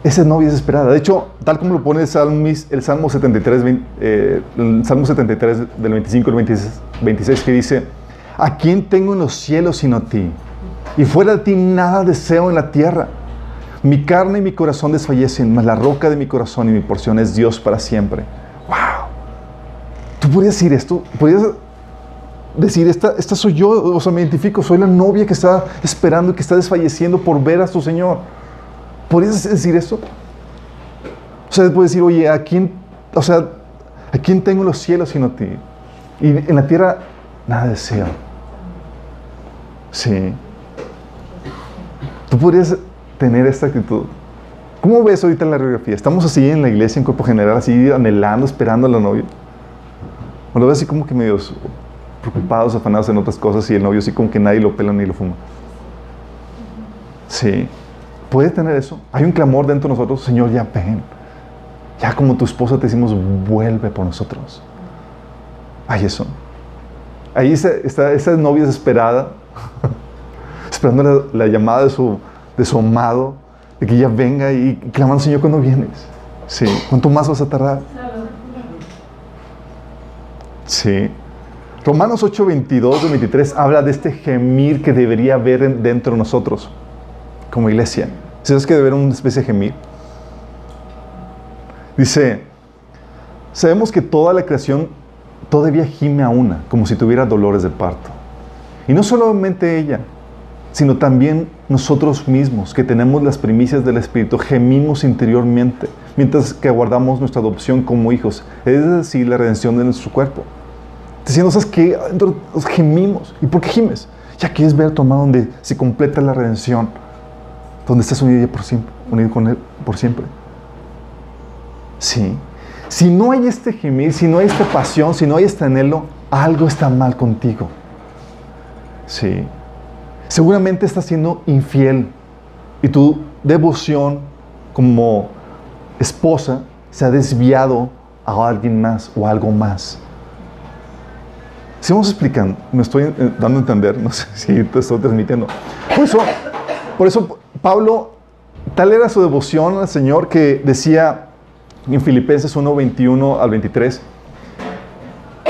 esa novia desesperada. De hecho, tal como lo pone el, Salmo 73, eh, el Salmo 73 del 25 al 26, 26, que dice, ¿a quién tengo en los cielos sino a ti? Y fuera de ti nada deseo en la tierra. Mi carne y mi corazón desfallecen, mas la roca de mi corazón y mi porción es Dios para siempre. ¡Wow! Tú podrías decir esto, podrías decir, esta, esta soy yo, o sea, me identifico, soy la novia que está esperando y que está desfalleciendo por ver a su Señor. ¿Podrías decir esto? O sea, puedes decir, oye, ¿a quién, o sea, ¿a quién tengo los cielos sino a ti? Y en la tierra nada deseo. Sí. Tú podrías tener esta actitud. ¿Cómo ves ahorita la radiografía? ¿Estamos así en la iglesia, en cuerpo general, así anhelando, esperando a la novia? ¿O lo ves así como que medio preocupados, afanados en otras cosas y el novio así como que nadie lo pela ni lo fuma? Sí. ¿Puede tener eso? Hay un clamor dentro de nosotros, Señor, ya ven. Ya como tu esposa te decimos, vuelve por nosotros. Hay eso. Ahí está esa novia desesperada, esperando la, la llamada de su, de amado, de que ella venga y clamando, Señor, ¿cuándo vienes? Sí, ¿cuánto más vas a tardar? Sí. Romanos 8, 22 23 habla de este gemir que debería haber dentro de nosotros, como iglesia. ¿Sabes que debe una especie de gemir? Dice, sabemos que toda la creación todavía gime a una, como si tuviera dolores de parto. Y no solamente ella, sino también nosotros mismos, que tenemos las primicias del Espíritu, gemimos interiormente, mientras que aguardamos nuestra adopción como hijos, es decir, la redención de nuestro cuerpo. Diciendo, ¿sabes qué? Nos gemimos. ¿Y por qué gimes? Ya quieres ver tu donde se completa la redención, donde estás unido, por siempre, unido con Él por siempre. Sí. Si no hay este gemir, si no hay esta pasión, si no hay este anhelo, algo está mal contigo. Sí. Seguramente estás siendo infiel y tu devoción como esposa se ha desviado a alguien más o algo más. Si vamos explicando, me estoy eh, dando a entender, no sé si te estoy transmitiendo. Por eso, por eso Pablo, tal era su devoción al Señor que decía en Filipenses 1, 21 al 23,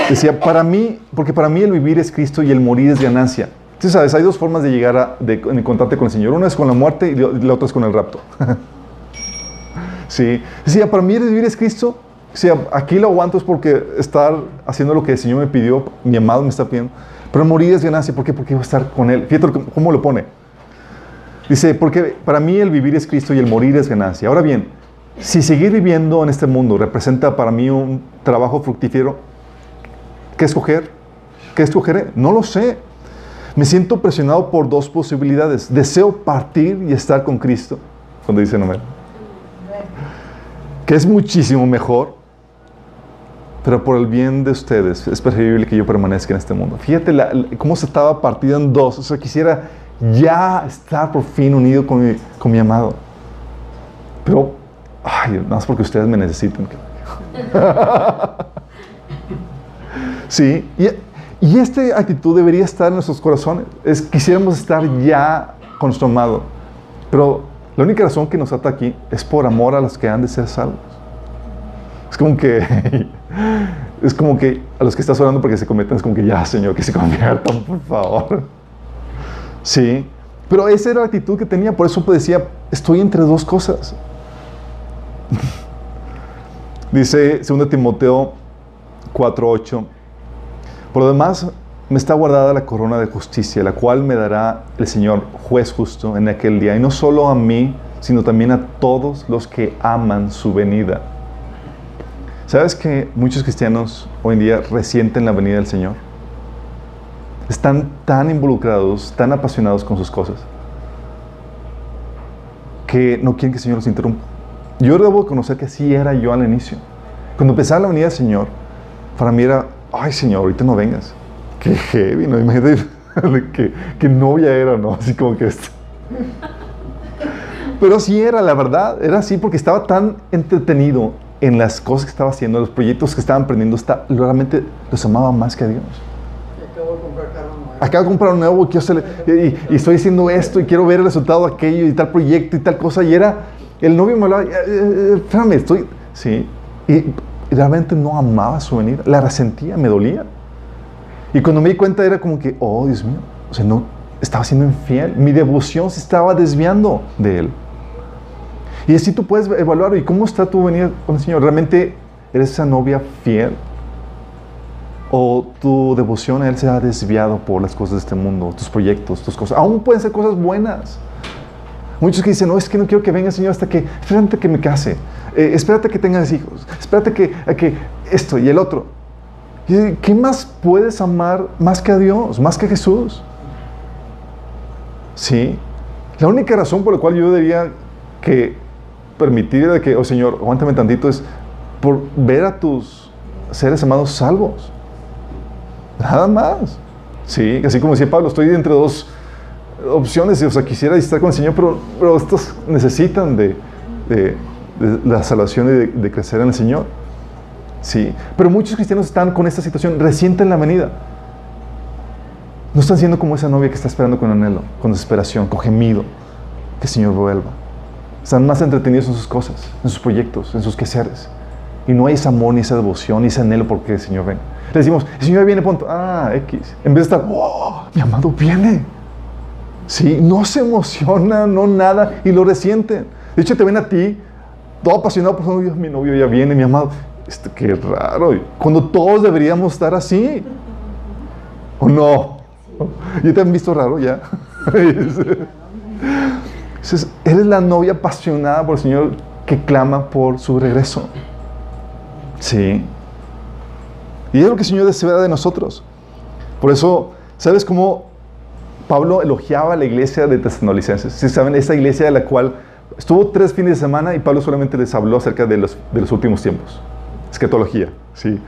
decía, para mí, porque para mí el vivir es Cristo y el morir es ganancia. Tú sabes, hay dos formas de llegar a de, encontrarte con el Señor. Una es con la muerte y la otra es con el rapto. sí. Decía, para mí vivir es Cristo. Sí, aquí lo aguanto es porque estar haciendo lo que el Señor me pidió, mi amado me está pidiendo. Pero morir es ganancia. ¿Por qué? Porque voy a estar con Él. Fíjate cómo lo pone. Dice, porque para mí el vivir es Cristo y el morir es ganancia. Ahora bien, si seguir viviendo en este mundo representa para mí un trabajo fructífero, ¿qué escoger? ¿Qué escogeré? No lo sé. Me siento presionado por dos posibilidades. Deseo partir y estar con Cristo, cuando dice no que es muchísimo mejor, pero por el bien de ustedes es preferible que yo permanezca en este mundo. Fíjate cómo se estaba partido en dos. O sea, quisiera ya estar por fin unido con mi, amado. Pero, ay, más porque ustedes me necesitan. sí, y y esta actitud debería estar en nuestros corazones. Es, quisiéramos estar ya con nuestro amado. Pero la única razón que nos ata aquí es por amor a los que han de ser salvos. Es como que, es como que a los que estás orando porque se cometen, es como que ya, Señor, que se conviertan, por favor. Sí, pero esa era la actitud que tenía, por eso decía, estoy entre dos cosas. Dice 2 Timoteo 4:8. Por lo demás, me está guardada la corona de justicia, la cual me dará el Señor, juez justo, en aquel día. Y no solo a mí, sino también a todos los que aman su venida. ¿Sabes que muchos cristianos hoy en día resienten la venida del Señor? Están tan involucrados, tan apasionados con sus cosas, que no quieren que el Señor los interrumpa. Yo debo conocer que así era yo al inicio. Cuando empezaba la venida del Señor, para mí era ay Señor, ahorita no vengas. Qué heavy, ¿no? Imagínate que, que novia era, ¿no? Así como que esto. Pero sí era, la verdad, era así porque estaba tan entretenido en las cosas que estaba haciendo, los proyectos que estaban aprendiendo, está, realmente los amaba más que a Dios. Acabo de comprar carro nuevo. Acabo de comprar un nuevo y, y, estoy haciendo esto y quiero ver el resultado de aquello y tal proyecto y tal cosa. Y era, el novio me hablaba, eh, eh, espérame, estoy, sí. Y realmente no amaba su venida, la resentía, me dolía. Y cuando me di cuenta era como que, oh Dios mío, o sea, no, estaba siendo infiel, mi devoción se estaba desviando de Él. Y así tú puedes evaluar, ¿y cómo está tu venida con el Señor? ¿Realmente eres esa novia fiel? O tu devoción a Él se ha desviado por las cosas de este mundo, tus proyectos, tus cosas. Aún pueden ser cosas buenas. Muchos que dicen, no, es que no quiero que venga el Señor hasta que, espérate que me case, eh, espérate que tengas hijos, espérate que, esto y el otro. ¿Qué más puedes amar más que a Dios, más que a Jesús? Sí. La única razón por la cual yo diría que permitir que, oh Señor, aguántame tantito, es por ver a tus seres amados salvos. Nada más. Sí, así como decía Pablo, estoy entre dos opciones, o sea, quisiera estar con el Señor, pero, pero estos necesitan de, la salvación y de, crecer en el Señor. Sí, pero muchos cristianos están con esta situación, resienten la venida. No están siendo como esa novia que está esperando con anhelo, con desesperación, con gemido, que el Señor vuelva. Están más entretenidos en sus cosas, en sus proyectos, en sus quehaceres. Y no hay ese amor, ni esa devoción, ni ese anhelo porque el Señor venga. Le decimos, el Señor viene, punto. Ah, X. En vez de estar, oh, mi amado viene. Sí, no se emociona, no nada, y lo resienten. De hecho, te ven a ti, todo apasionado por su novio, mi novio ya viene, mi amado. Este, qué raro. Cuando todos deberíamos estar así. ¿O no? ¿Ya te han visto raro ya? eres la novia apasionada por el Señor que clama por su regreso. Sí. Y es lo que el Señor desea de nosotros. Por eso, ¿sabes cómo Pablo elogiaba a la iglesia de Tesalonicenses? Si saben, esa iglesia de la cual estuvo tres fines de semana y Pablo solamente les habló acerca de los, últimos tiempos. Escatología, sí.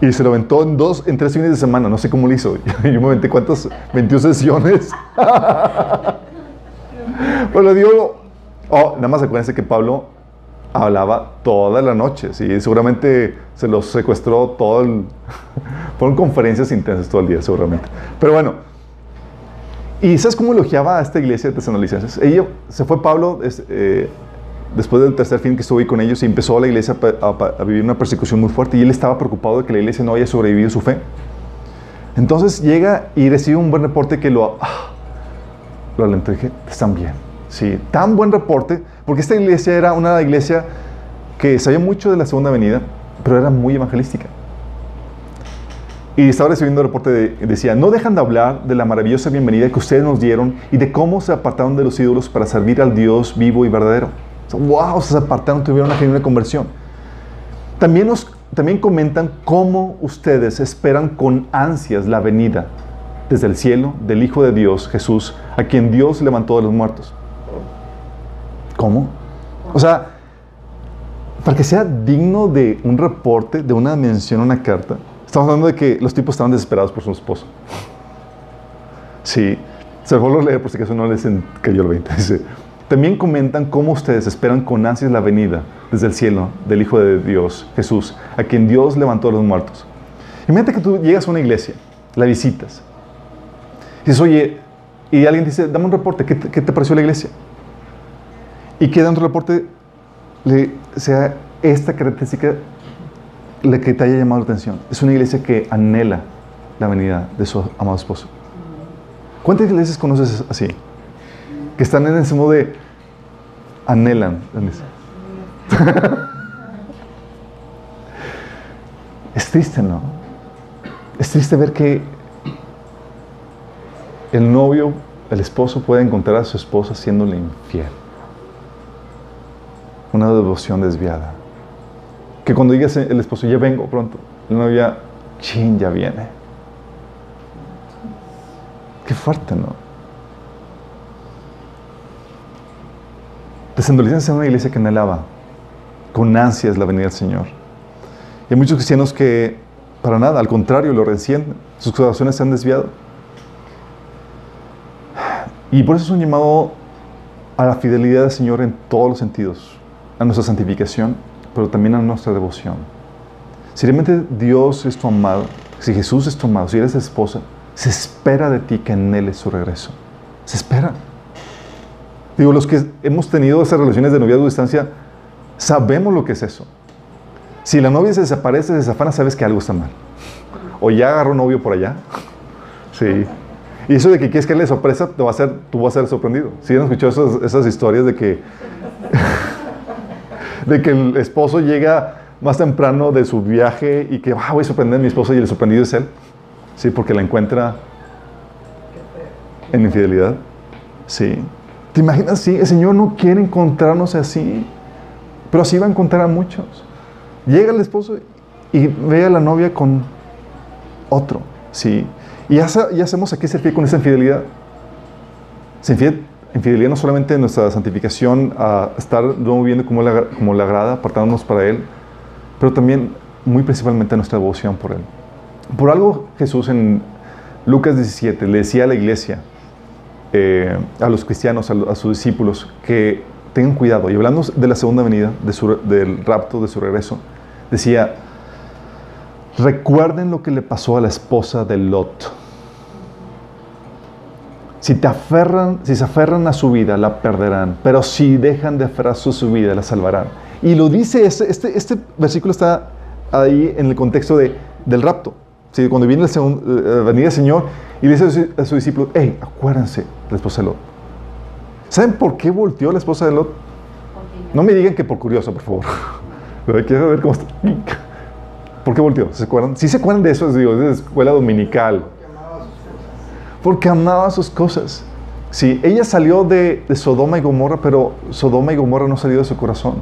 Y se lo aventó en dos, en tres fines de semana. No sé cómo lo hizo. Yo me aventé cuántas, 21 sesiones. Bueno, digo, oh, nada más acuérdense que Pablo hablaba toda la noche, ¿sí? seguramente se los secuestró todo el... Fueron conferencias intensas todo el día, seguramente. Pero bueno, ¿y sabes cómo elogiaba a esta iglesia de tesanolicenses? Ella, se fue Pablo eh, después del tercer fin que estuvo ahí con ellos y empezó la iglesia a, vivir una persecución muy fuerte y él estaba preocupado de que la iglesia no haya sobrevivido su fe. Entonces llega y recibe un buen reporte que lo... Ah, lo alentó y dije, están bien. Sí, tan buen reporte, porque esta iglesia era una iglesia que sabía mucho de la segunda venida, pero era muy evangelística. Y estaba recibiendo el reporte, de, decía, no dejan de hablar de la maravillosa bienvenida que ustedes nos dieron y de cómo se apartaron de los ídolos para servir al Dios vivo y verdadero. wow, se apartaron, tuvieron una genuina conversión. También, nos, también comentan cómo ustedes esperan con ansias la venida desde el cielo del Hijo de Dios, Jesús, a quien Dios levantó de los muertos. ¿Cómo? O sea, para que sea digno de un reporte, de una mención, una carta, estamos hablando de que los tipos estaban desesperados por su esposo. Sí, se lo a leer por si acaso no les cayó el 20. Dice, también comentan cómo ustedes esperan con ansias la venida desde el cielo del Hijo de Dios, Jesús, a quien Dios levantó de los muertos. Imagínate que tú llegas a una iglesia, la visitas, y dices, oye, y alguien dice, dame un reporte, ¿qué te, qué te pareció la iglesia? Y que dentro del reporte le sea esta característica la que te haya llamado la atención. Es una iglesia que anhela la venida de su amado esposo. ¿Cuántas iglesias conoces así? Que están en ese modo de anhelan. es triste, ¿no? Es triste ver que el novio, el esposo puede encontrar a su esposa siéndole infiel una devoción desviada. Que cuando digas el esposo, ya vengo pronto, el novio ya, chin, ya viene. Qué fuerte, ¿no? Descentralizan en una iglesia que anhelaba con ansias la venida del Señor. Y hay muchos cristianos que, para nada, al contrario, lo resienten. Sus corazones se han desviado. Y por eso es un llamado a la fidelidad del Señor en todos los sentidos a nuestra santificación, pero también a nuestra devoción. Si realmente Dios es tu amado, si Jesús es tu amado, si eres esposa, se espera de ti que anheles su regreso. Se espera. Digo, los que hemos tenido esas relaciones de noviazgo a distancia, sabemos lo que es eso. Si la novia se desaparece, se desafana, sabes que algo está mal. O ya agarró novio por allá. Sí. Y eso de que quieres que le sorpresa, te va a hacer, tú vas a ser sorprendido. Si han escuchado esas, esas historias de que de que el esposo llega más temprano de su viaje y que ah, voy a sorprender a mi esposa y el sorprendido es él. Sí, porque la encuentra en infidelidad. Sí. ¿Te imaginas? Sí, el Señor no quiere encontrarnos así, pero así va a encontrar a muchos. Llega el esposo y ve a la novia con otro. Sí. Y hacemos aquí se con esa infidelidad. Se infidelidad no solamente en nuestra santificación, a estar viviendo como la, como la agrada, apartándonos para Él, pero también muy principalmente nuestra devoción por Él. Por algo Jesús en Lucas 17 le decía a la iglesia, eh, a los cristianos, a, sus discípulos, que tengan cuidado. Y hablando de la segunda venida, del rapto, de su regreso, decía, recuerden lo que le pasó a la esposa de Lot. Si, te aferran, si se aferran a su vida, la perderán. Pero si dejan de aferrarse a su vida, la salvarán. Y lo dice, este, este, este versículo está ahí en el contexto de, del rapto. ¿sí? Cuando viene eh, venida del Señor y dice a sus discípulos, hey, acuérdense, la esposa de Lot. ¿Saben por qué volteó la esposa de Lot? No me digan que por curioso, por favor. Quiero ver cómo está. ¿Por qué volteó? ¿Se acuerdan? Si se acuerdan de eso, digo, es de escuela dominical porque amaba sus cosas. Sí, ella salió de, Sodoma y Gomorra, pero Sodoma y Gomorra no salió de su corazón.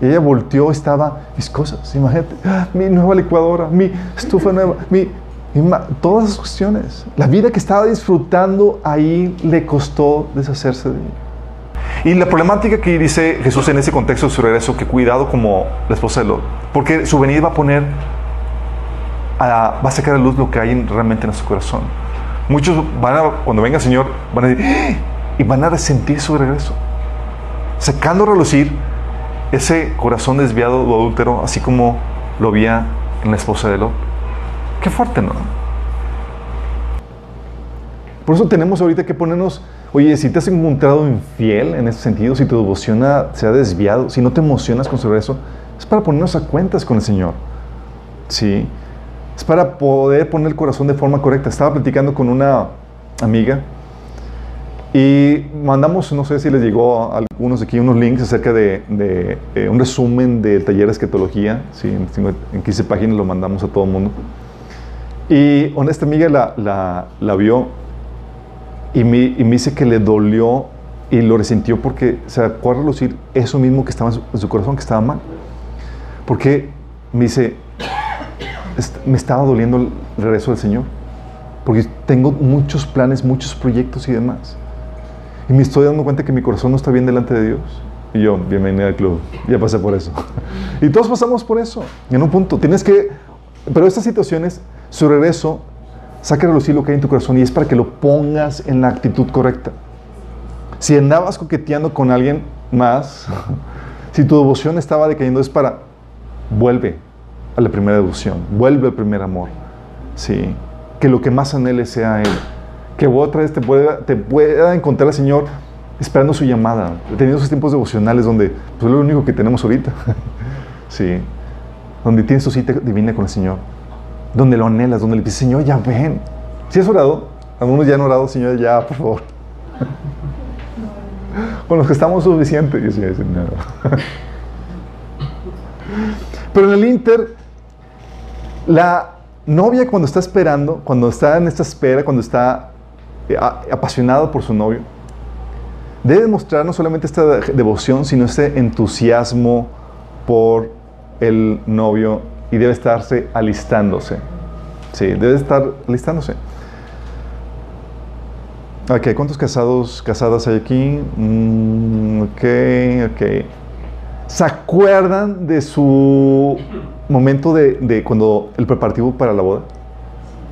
ella volteó, estaba mis cosas, imagínate, ¡ah! mi nueva licuadora, mi estufa nueva, mi, todas esas cuestiones. La vida que estaba disfrutando ahí le costó deshacerse de ella. Y la problemática que dice Jesús en ese contexto de su regreso, que cuidado como la esposa de Lot, porque su venida va a poner, va a sacar a luz lo que hay realmente en su corazón. Muchos van a, cuando venga el Señor, van a decir, ¡Ah!", y van a resentir su regreso, sacando a relucir ese corazón desviado o adúltero, así como lo había en la esposa de Lot. Qué fuerte, ¿no? Por eso tenemos ahorita que ponernos, oye, si te has encontrado infiel en ese sentido, si tu devoción se ha desviado, si no te emocionas con su regreso, es para ponernos a cuentas con el Señor. Sí. Es para poder poner el corazón de forma correcta. Estaba platicando con una amiga y mandamos, no sé si les llegó a algunos aquí unos links acerca de, eh, un resumen del taller de escatología. Sí, en, 15 páginas lo mandamos a todo el mundo. Y esta amiga la, la, vio y me, y me, dice que le dolió y lo resintió porque se acuerda lucir eso mismo que estaba en su, en su corazón, que estaba mal. Porque me dice, me estaba doliendo el regreso del Señor. Porque tengo muchos planes, muchos proyectos y demás. Y me estoy dando cuenta que mi corazón no está bien delante de Dios. Y yo, bienvenida al club. Ya pasé por eso. y todos pasamos por eso. En un punto. Tienes que... Pero estas situaciones, su regreso, saca a relucir lo que hay en tu corazón y es para que lo pongas en la actitud correcta. Si andabas coqueteando con alguien más, si tu devoción estaba decayendo, es para... Vuelve, a la primera devoción, vuelve al primer amor. Sí, que lo que más anhele sea Él. Que otra vez te pueda, te pueda encontrar al Señor esperando su llamada, teniendo esos tiempos devocionales donde pues, es lo único que tenemos ahorita. sí, donde tienes tu cita divina con el Señor, donde lo anhelas, donde le dices, Señor, ya ven. Si has orado, algunos ya han orado, Señor, ya, por favor. con los que estamos suficientes. Pero en el Inter, la novia cuando está esperando, cuando está en esta espera, cuando está eh, apasionado por su novio, debe mostrar no solamente esta devoción, sino este entusiasmo por el novio y debe estarse alistándose. Sí, debe estar alistándose. Ok, ¿cuántos casados, casadas hay aquí? Mm, ok, ok. ¿Se acuerdan de su momento de, cuando el preparativo para la boda?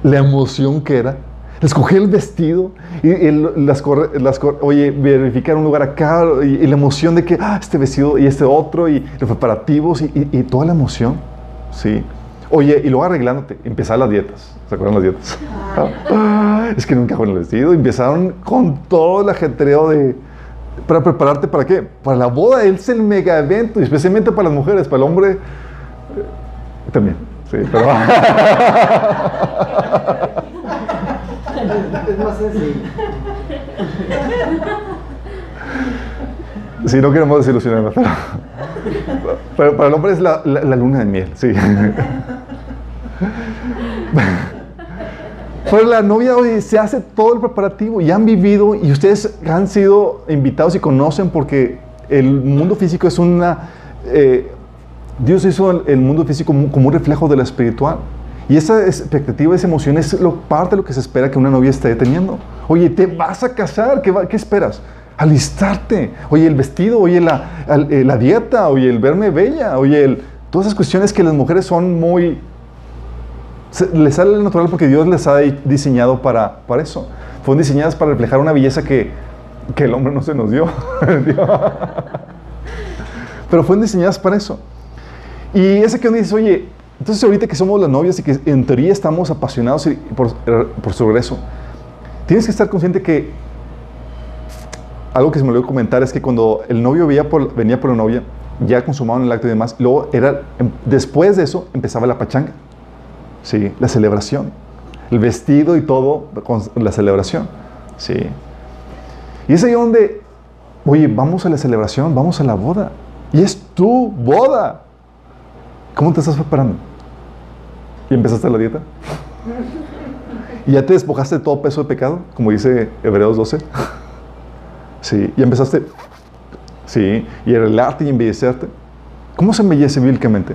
La emoción que era. Escoger el vestido y las, las oye, verificar un lugar acá y, la emoción de que ah, este vestido y este otro y los preparativos y, toda la emoción. Sí. Oye, y luego arreglándote, empezar las dietas. ¿Se acuerdan las dietas? es que nunca con el vestido. Empezaron con todo el ajetreo de, para prepararte para qué? Para la boda, es el mega evento, especialmente para las mujeres, para el hombre también. Sí, pero... es más sencillo. Sí, no queremos desilusionarnos, pero... Pero para el hombre es la, la luna de miel, sí. Pero la novia hoy se hace todo el preparativo y han vivido y ustedes han sido invitados y conocen porque el mundo físico es una... Eh, Dios hizo el, mundo físico como, un reflejo de la espiritual. Y esa expectativa, esa emoción es lo, parte de lo que se espera que una novia esté teniendo. Oye, te vas a casar, ¿qué, esperas? Alistarte. Oye, el vestido, oye, la, eh, la dieta, oye, el verme bella, oye, el, todas esas cuestiones que las mujeres son muy les sale natural porque Dios les ha diseñado para, para eso. Fueron diseñadas para reflejar una belleza que, que el hombre no se nos dio. Pero fueron diseñadas para eso. Y ese que uno dice, oye, entonces ahorita que somos las novias y que en teoría estamos apasionados por, por su regreso, tienes que estar consciente que algo que se me olvidó comentar es que cuando el novio venía por, venía por la novia, ya consumaban el acto y demás, luego era, em, después de eso empezaba la pachanga. ¿sí? La celebración. El vestido y todo con la celebración, ¿sí? Y es ahí donde, oye, vamos a la celebración, vamos a la boda. Y es tu boda. ¿Cómo te estás preparando? ¿Y empezaste la dieta? ¿Y ya te despojaste de todo peso de pecado? Como dice Hebreos 12. Sí, y empezaste, sí, y arreglarte y embellecerte. ¿Cómo se embellece bíblicamente?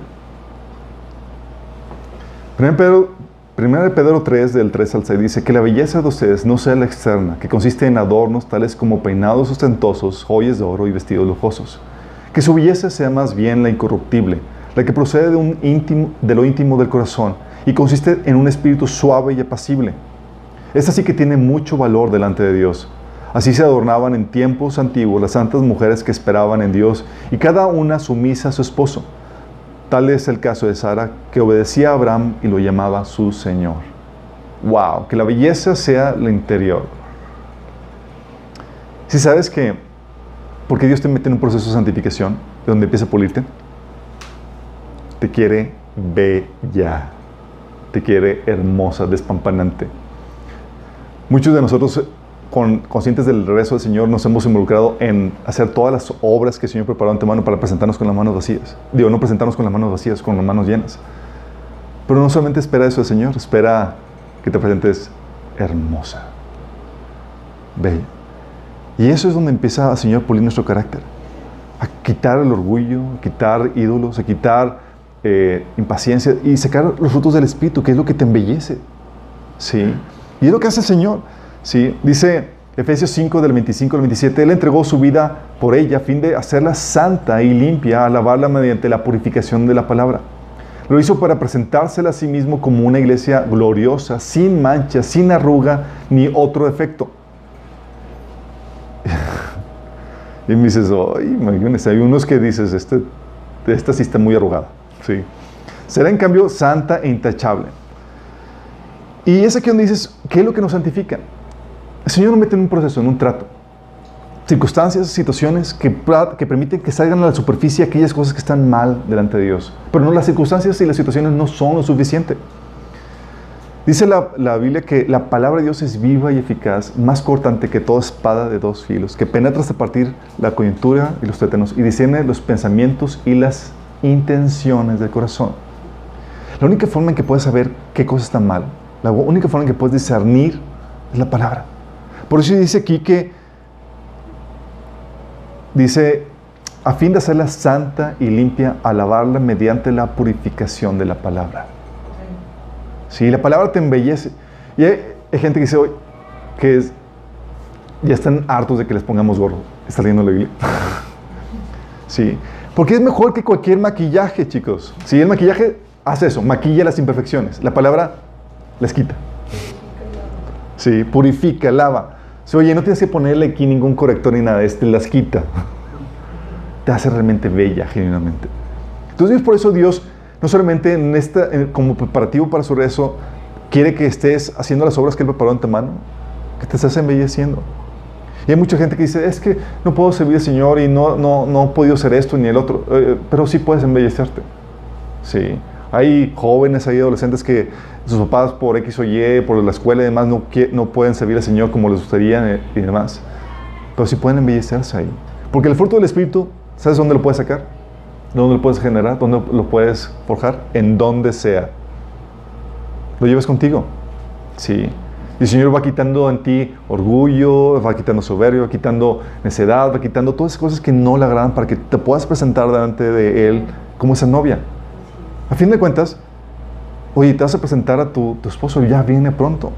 1 Pedro, de Pedro 3, del 3 al 6, dice que la belleza de ustedes no sea la externa, que consiste en adornos tales como peinados ostentosos, joyas de oro y vestidos lujosos. Que su belleza sea más bien la incorruptible, la que procede de, un íntimo, de lo íntimo del corazón y consiste en un espíritu suave y apacible. Esta sí que tiene mucho valor delante de Dios. Así se adornaban en tiempos antiguos las santas mujeres que esperaban en Dios y cada una sumisa a su esposo Tal es el caso de Sara, que obedecía a Abraham y lo llamaba su Señor. ¡Wow! Que la belleza sea la interior. Si sabes que, porque Dios te mete en un proceso de santificación, de donde empieza a pulirte, te quiere bella, te quiere hermosa, despampanante. Muchos de nosotros con, conscientes del regreso del Señor, nos hemos involucrado en hacer todas las obras que el Señor preparó antemano para presentarnos con las manos vacías. Digo, no presentarnos con las manos vacías, con las manos llenas. Pero no solamente espera eso el Señor, espera que te presentes hermosa, bella. Y eso es donde empieza el Señor a pulir nuestro carácter. A quitar el orgullo, a quitar ídolos, a quitar eh, impaciencia y sacar los frutos del Espíritu, que es lo que te embellece. ¿Sí? Y es lo que hace el Señor. ¿sí? Dice Efesios 5 del 25 al 27, Él entregó su vida por ella a fin de hacerla santa y limpia, alabarla mediante la purificación de la palabra. Lo hizo para presentársela a sí mismo como una iglesia gloriosa, sin mancha, sin arruga, ni otro defecto. y me dices, ay, imagínese, hay unos que dices, este, esta sí está muy arrugada. ¿Sí? Será en cambio santa e intachable. Y es aquí donde dices, ¿qué es lo que nos santifica? El Señor nos mete en un proceso, en un trato. Circunstancias, situaciones que, que permiten que salgan a la superficie aquellas cosas que están mal delante de Dios. Pero no, las circunstancias y las situaciones no son lo suficiente. Dice la, la, Biblia que la palabra de Dios es viva y eficaz, más cortante que toda espada de dos filos, que penetra hasta partir la coyuntura y los tétanos y discierne los pensamientos y las intenciones del corazón. La única forma en que puedes saber qué cosa está mal, la única forma en que puedes discernir es la palabra. Por eso dice aquí que, dice, a fin de hacerla santa y limpia, alabarla mediante la purificación de la palabra. Sí, la palabra te embellece. Y hay, gente que dice hoy que ya están hartos de que les pongamos gorro. ¿Está leyendo la Biblia? sí. Porque es mejor que cualquier maquillaje, chicos. Sí, el maquillaje hace eso, maquilla las imperfecciones. La palabra les quita. Sí, purifica, lava oye, no tienes que ponerle aquí ningún corrector ni nada, este las quita. Te hace realmente bella, genuinamente. Entonces, por eso Dios, no solamente en esta, como preparativo para su rezo, quiere que estés haciendo las obras que Él preparó en tu mano, que te estés embelleciendo. Y hay mucha gente que dice, es que no puedo servir al Señor y no, no, no he podido ser esto ni el otro, eh, pero sí puedes embellecerte. Sí. Hay jóvenes, hay adolescentes que sus papás por X o Y, por la escuela y demás, no, no pueden servir al Señor como les gustaría eh, y demás. Pero sí pueden embellecerse ahí. Porque el fruto del Espíritu, ¿sabes dónde lo puedes sacar? ¿Dónde lo puedes generar? ¿Dónde lo puedes forjar? En donde sea. Lo llevas contigo. Sí. Y el Señor va quitando en ti orgullo, va quitando soberbia, va quitando necedad, va quitando todas esas cosas que no le agradan para que te puedas presentar delante de Él como esa novia. A fin de cuentas, oye, te vas a presentar a tu, tu esposo, ya viene pronto.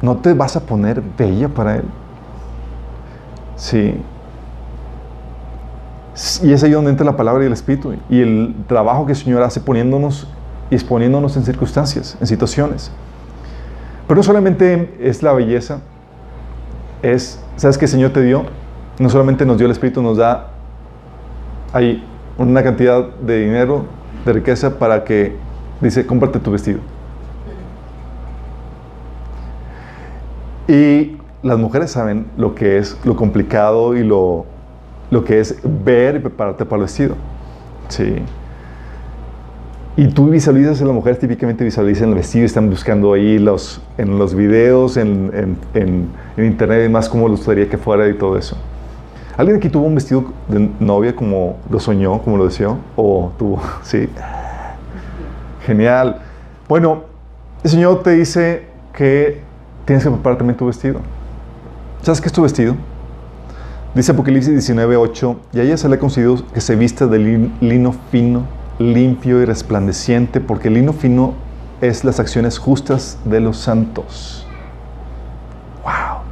No te vas a poner bella para Él. Sí. Y es ahí donde entra la palabra y el Espíritu y el trabajo que el Señor hace poniéndonos y exponiéndonos en circunstancias, en situaciones. Pero no solamente es la belleza, es, ¿sabes qué el Señor te dio? No solamente nos dio el Espíritu, nos da ahí una cantidad de dinero, de riqueza para que, dice, cómprate tu vestido. Y las mujeres saben lo que es lo complicado y lo, lo que es ver y prepararte para el vestido. Sí. Y tú visualizas, las mujeres típicamente visualizan el vestido, están buscando ahí los, en los videos, en, en, en, internet y más cómo les gustaría que fuera y todo eso. ¿Alguien aquí tuvo un vestido de novia como lo soñó, como lo deseó? ¿O tuvo? Sí. Genial. Bueno, el Señor te dice que tienes que preparar también tu vestido. ¿Sabes qué es tu vestido? Dice Apocalipsis 19:8, y a ella se le ha concedido que se vista de lino fino, limpio y resplandeciente, porque el lino fino es las acciones justas de los santos. ¡Wow!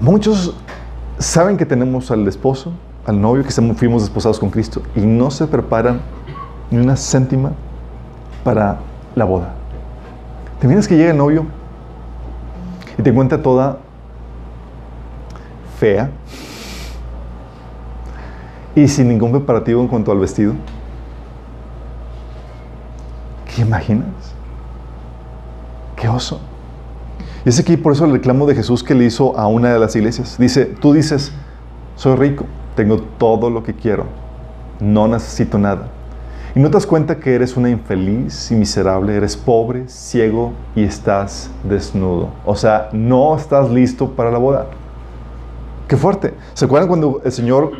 Muchos saben que tenemos al esposo, al novio, que fuimos desposados con Cristo, y no se preparan ni una céntima para la boda. ¿Te imaginas que llega el novio y te encuentra toda fea y sin ningún preparativo en cuanto al vestido? ¿Qué imaginas? ¡Qué oso! Y es aquí por eso el reclamo de Jesús que le hizo a una de las iglesias. Dice, tú dices, soy rico, tengo todo lo que quiero, no necesito nada. Y no te das cuenta que eres una infeliz y miserable, eres pobre, ciego y estás desnudo. O sea, no estás listo para la boda. Qué fuerte. ¿Se acuerdan cuando el Señor,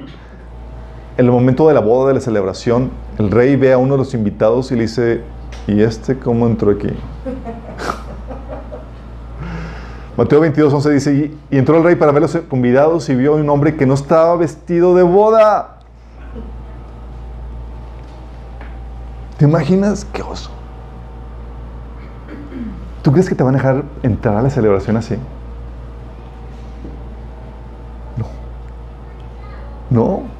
en el momento de la boda, de la celebración, el rey ve a uno de los invitados y le dice, ¿y este cómo entró aquí? Mateo 22, 11 dice, y entró el rey para ver los convidados y vio a un hombre que no estaba vestido de boda. ¿Te imaginas qué oso? ¿Tú crees que te van a dejar entrar a la celebración así? No. No.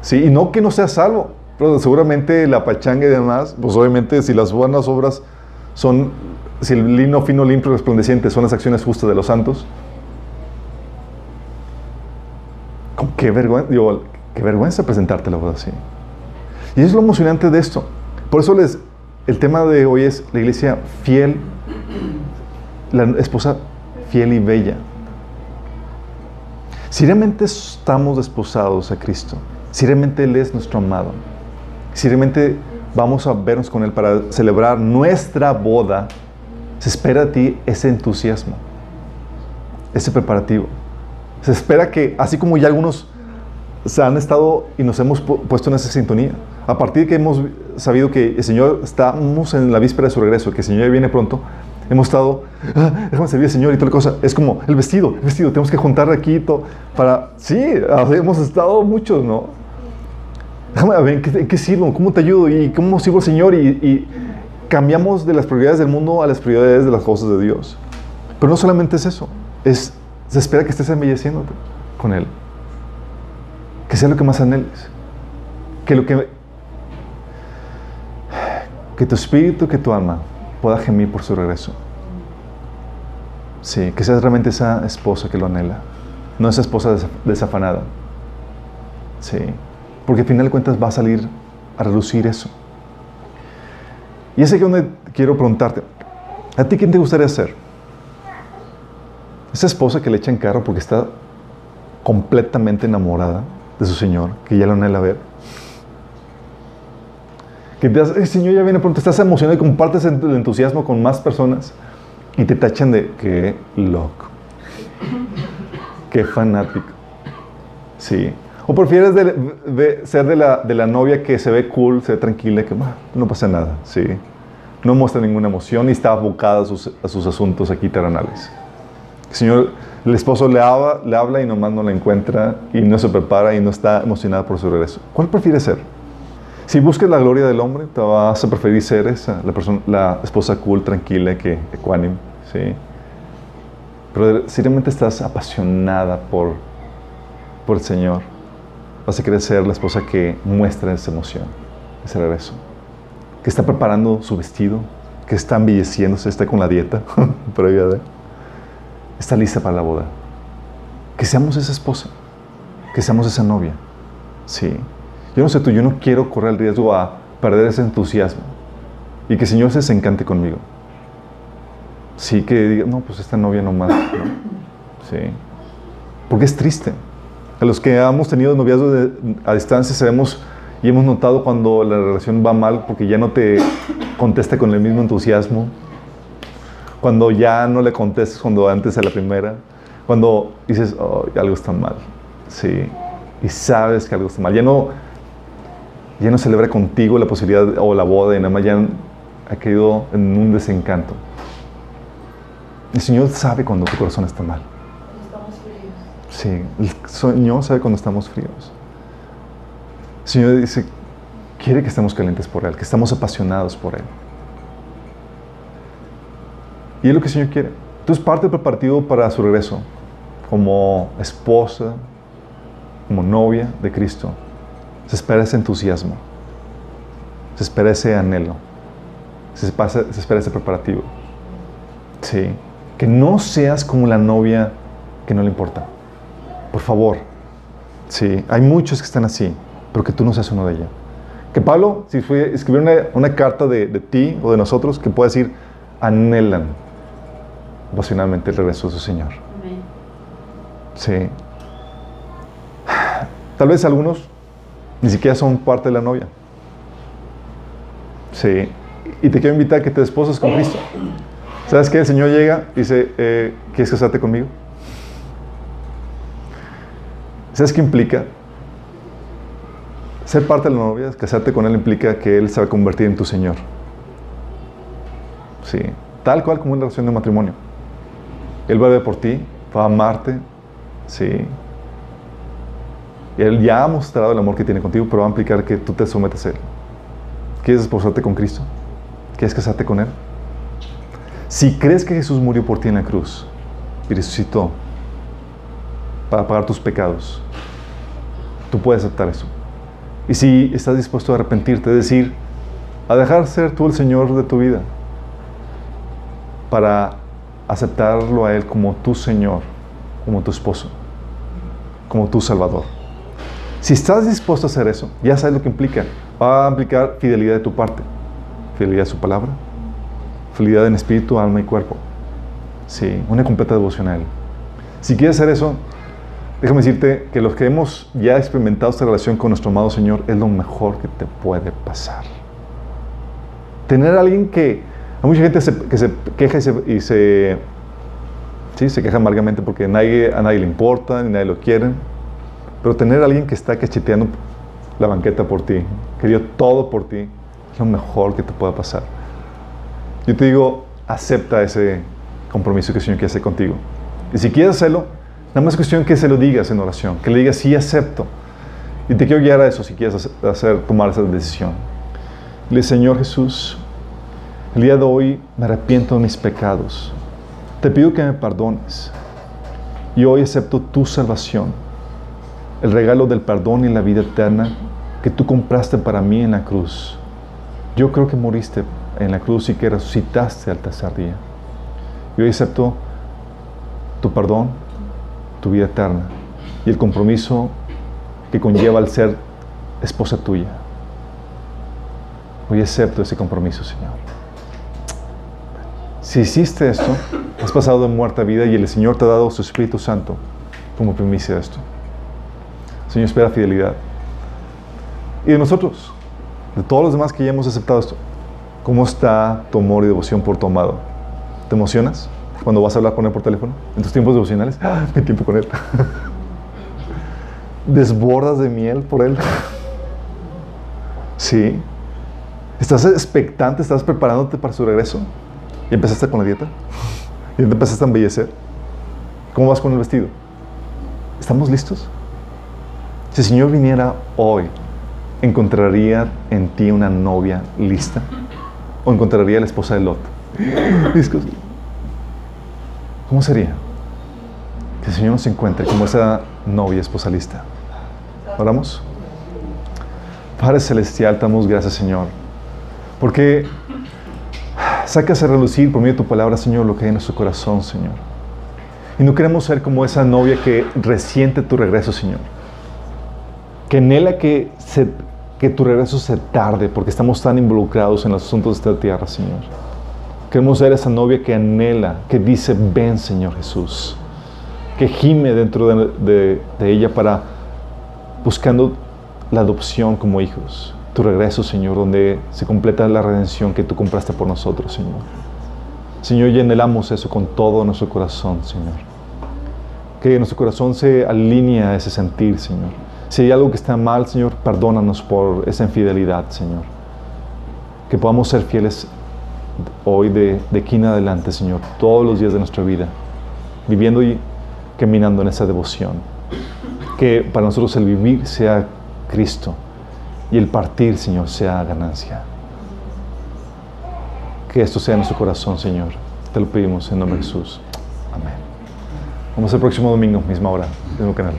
Sí, y no que no sea salvo, pero seguramente la pachanga y demás, pues obviamente si las buenas obras son, si el lino fino, limpio, resplandeciente son las acciones justas de los santos, con qué vergüenza, presentarte la boda así. Y es lo emocionante de esto. Por eso les, el tema de hoy es la iglesia fiel, la esposa fiel y bella. Si realmente estamos desposados a Cristo, si realmente Él es nuestro amado, si realmente vamos a vernos con Él para celebrar nuestra boda, se espera de ti ese entusiasmo, ese preparativo. Se espera que, así como ya algunos se han estado y nos hemos puesto en esa sintonía, a partir de que hemos sabido que el Señor, estamos en la víspera de su regreso, que el Señor viene pronto, hemos estado, ah, déjame servir al Señor y toda la cosa. Es como el vestido, el vestido, tenemos que juntar aquí todo para, sí, hemos estado muchos, ¿no? Déjame ver, ¿en qué, sirvo? ¿Cómo te ayudo? ¿Y cómo sirvo al Señor? Y, y cambiamos de las prioridades del mundo a las prioridades de las cosas de Dios. Pero no solamente es eso, es, se espera que estés embelleciéndote con Él. Que sea lo que más anheles. Que lo que que tu espíritu, que tu alma pueda gemir por su regreso. Sí, que seas realmente esa esposa que lo anhela, no esa esposa desafanada. Sí, porque al final de cuentas va a salir a reducir eso. Y ese es donde quiero preguntarte, ¿a ti quién te gustaría ser? Esa esposa que le echa en carro porque está completamente enamorada de su Señor, que ya lo anhela ver que te el Señor ya viene pronto, estás emocionado y compartes el entusiasmo con más personas y te tachan de qué loco, qué fanático. Sí. ¿O prefieres de- de- ser de la, de la novia que se ve cool, se ve tranquila, que "Ah, no pasa nada, sí? No muestra ninguna emoción y está abocada a sus, a sus asuntos aquí terrenales. El Señor, el esposo le habla, le habla y nomás no la encuentra y no se prepara y no está emocionada por su regreso. ¿Cuál prefieres ser? Si buscas la gloria del hombre, te vas a preferir ser esa, la, persona, la esposa cool, tranquila, que ecuánime, ¿sí? Pero si realmente estás apasionada por, por el Señor, vas a querer ser la esposa que muestra esa emoción, ese regreso. Que está preparando su vestido, que está embelleciéndose, está con la dieta previa de... Está lista para la boda. Que seamos esa esposa, que seamos esa novia. Sí. Yo no sé tú, yo no quiero correr el riesgo a perder ese entusiasmo y que el Señor se desencante conmigo. Sí, que diga, no, pues esta novia no más. Sí. Porque es triste. A los que hemos tenido noviazgo de- a distancia sabemos y hemos notado cuando la relación va mal porque ya no te contesta con el mismo entusiasmo, cuando ya no le contestas cuando antes a la primera, cuando dices, oh, algo está mal, sí, y sabes que algo está mal, ya no, ya no celebra contigo la posibilidad o la boda y nada más ya ha caído en un desencanto. El Señor sabe cuando tu corazón está mal. Sí, el Señor sabe cuando estamos fríos. El Señor dice, quiere que estemos calientes por Él, que estamos apasionados por Él. Y es lo que el Señor quiere. Entonces, parte del preparativo para su regreso, como esposa, como novia de Cristo, se espera ese entusiasmo, se espera ese anhelo, se espera, se espera ese preparativo. Sí, que no seas como la novia que no le importa. Por favor. Sí, hay muchos que están así, pero que tú no seas uno de ellos. Que Pablo, si fue, escribió una, una carta de, de ti o de nosotros, que pueda decir, anhelan apasionadamente el regreso de su Señor. Amén. Sí. Tal vez algunos ni siquiera son parte de la novia. Sí. Y te quiero invitar a que te desposes con Cristo. ¿Sabes qué? El Señor llega y dice, eh, ¿quieres casarte conmigo? ¿Sabes qué implica? Ser parte de la novia, casarte con Él implica que Él se va a convertir en tu Señor. Sí. Tal cual como una relación de matrimonio. Él va a ver por ti, va a amarte. Sí. Él ya ha mostrado el amor que tiene contigo, pero va a implicar que tú te sometes a Él. ¿Quieres esposarte con Cristo? ¿Quieres casarte con Él? Si crees que Jesús murió por ti en la cruz y resucitó para pagar tus pecados, tú puedes aceptar eso. Y si estás dispuesto a arrepentirte, decir, a dejar ser tú el Señor de tu vida, para aceptarlo a Él como tu Señor, como tu esposo, como tu Salvador. Si estás dispuesto a hacer eso, ya sabes lo que implica. Va a implicar fidelidad de tu parte, fidelidad a su palabra, fidelidad en espíritu, alma y cuerpo. Sí, una completa devoción a Él. Si quieres hacer eso, déjame decirte que los que hemos ya experimentado esta relación con nuestro amado Señor es lo mejor que te puede pasar. Tener a alguien que, hay mucha gente que se queja y se, y se, sí, se queja amargamente porque nadie, a nadie le importa, ni nadie lo quiere. Pero tener a alguien que está cacheteando la banqueta por ti, que dio todo por ti, es lo mejor que te pueda pasar. Yo te digo, acepta ese compromiso que el Señor quiere hacer contigo. Y si quieres hacerlo, nada más es cuestión que se lo digas en oración, que le digas, sí, acepto. Y te quiero guiar a eso si quieres hacer, tomar esa decisión. Dile, Señor Jesús, el día de hoy me arrepiento de mis pecados. Te pido que me perdones. Y hoy acepto tu salvación, el regalo del perdón y la vida eterna que tú compraste para mí en la cruz. Yo creo que moriste en la cruz y que resucitaste al tercer día. Y hoy acepto tu perdón, tu vida eterna y el compromiso que conlleva el ser esposa tuya. Hoy acepto ese compromiso, Señor. Si hiciste esto, has pasado de muerte a vida y el Señor te ha dado su Espíritu Santo como primicia de esto. Señor, espera fidelidad. Y de nosotros, de todos los demás que ya hemos aceptado esto, ¿cómo está tu amor y devoción por tu amado? ¿Te emocionas cuando vas a hablar con él por teléfono? ¿En tus tiempos devocionales? ¡Ah, mi tiempo con él! desbordas de miel por Él. sí. ¿Estás expectante? ¿Estás preparándote para su regreso? ¿Y empezaste con la dieta? ¿Y te empezaste a embellecer? ¿Cómo vas con el vestido? ¿Estamos listos? Si el Señor viniera hoy, ¿encontraría en ti una novia lista? ¿O encontraría la esposa de Lot? ¿Cómo sería? Que el Señor nos encuentre como esa novia esposa lista. ¿Oramos? Padre Celestial, damos gracias, Señor. Porque sacas a relucir por medio de tu palabra, Señor, lo que hay en nuestro corazón, Señor. Y no queremos ser como esa novia que resiente tu regreso, Señor. Que anhela que, que tu regreso se tarde porque estamos tan involucrados en los asuntos de esta tierra, Señor. Queremos ser esa novia que anhela, que dice, ven, Señor Jesús. Que gime dentro de, ella para buscando la adopción como hijos tu regreso, Señor, donde se completa la redención que tú compraste por nosotros, Señor. Señor, y anhelamos eso con todo nuestro corazón, Señor. Que nuestro corazón se alinee a ese sentir, Señor. Si hay algo que está mal, Señor, perdónanos por esa infidelidad, Señor. Que podamos ser fieles hoy de, de aquí en adelante, Señor, todos los días de nuestra vida, viviendo y caminando en esa devoción. Que para nosotros el vivir sea Cristo y el partir, Señor, sea ganancia. Que esto sea en nuestro corazón, Señor. Te lo pedimos en nombre de Jesús. Amén. Vamos el próximo domingo, misma hora, mismo canal.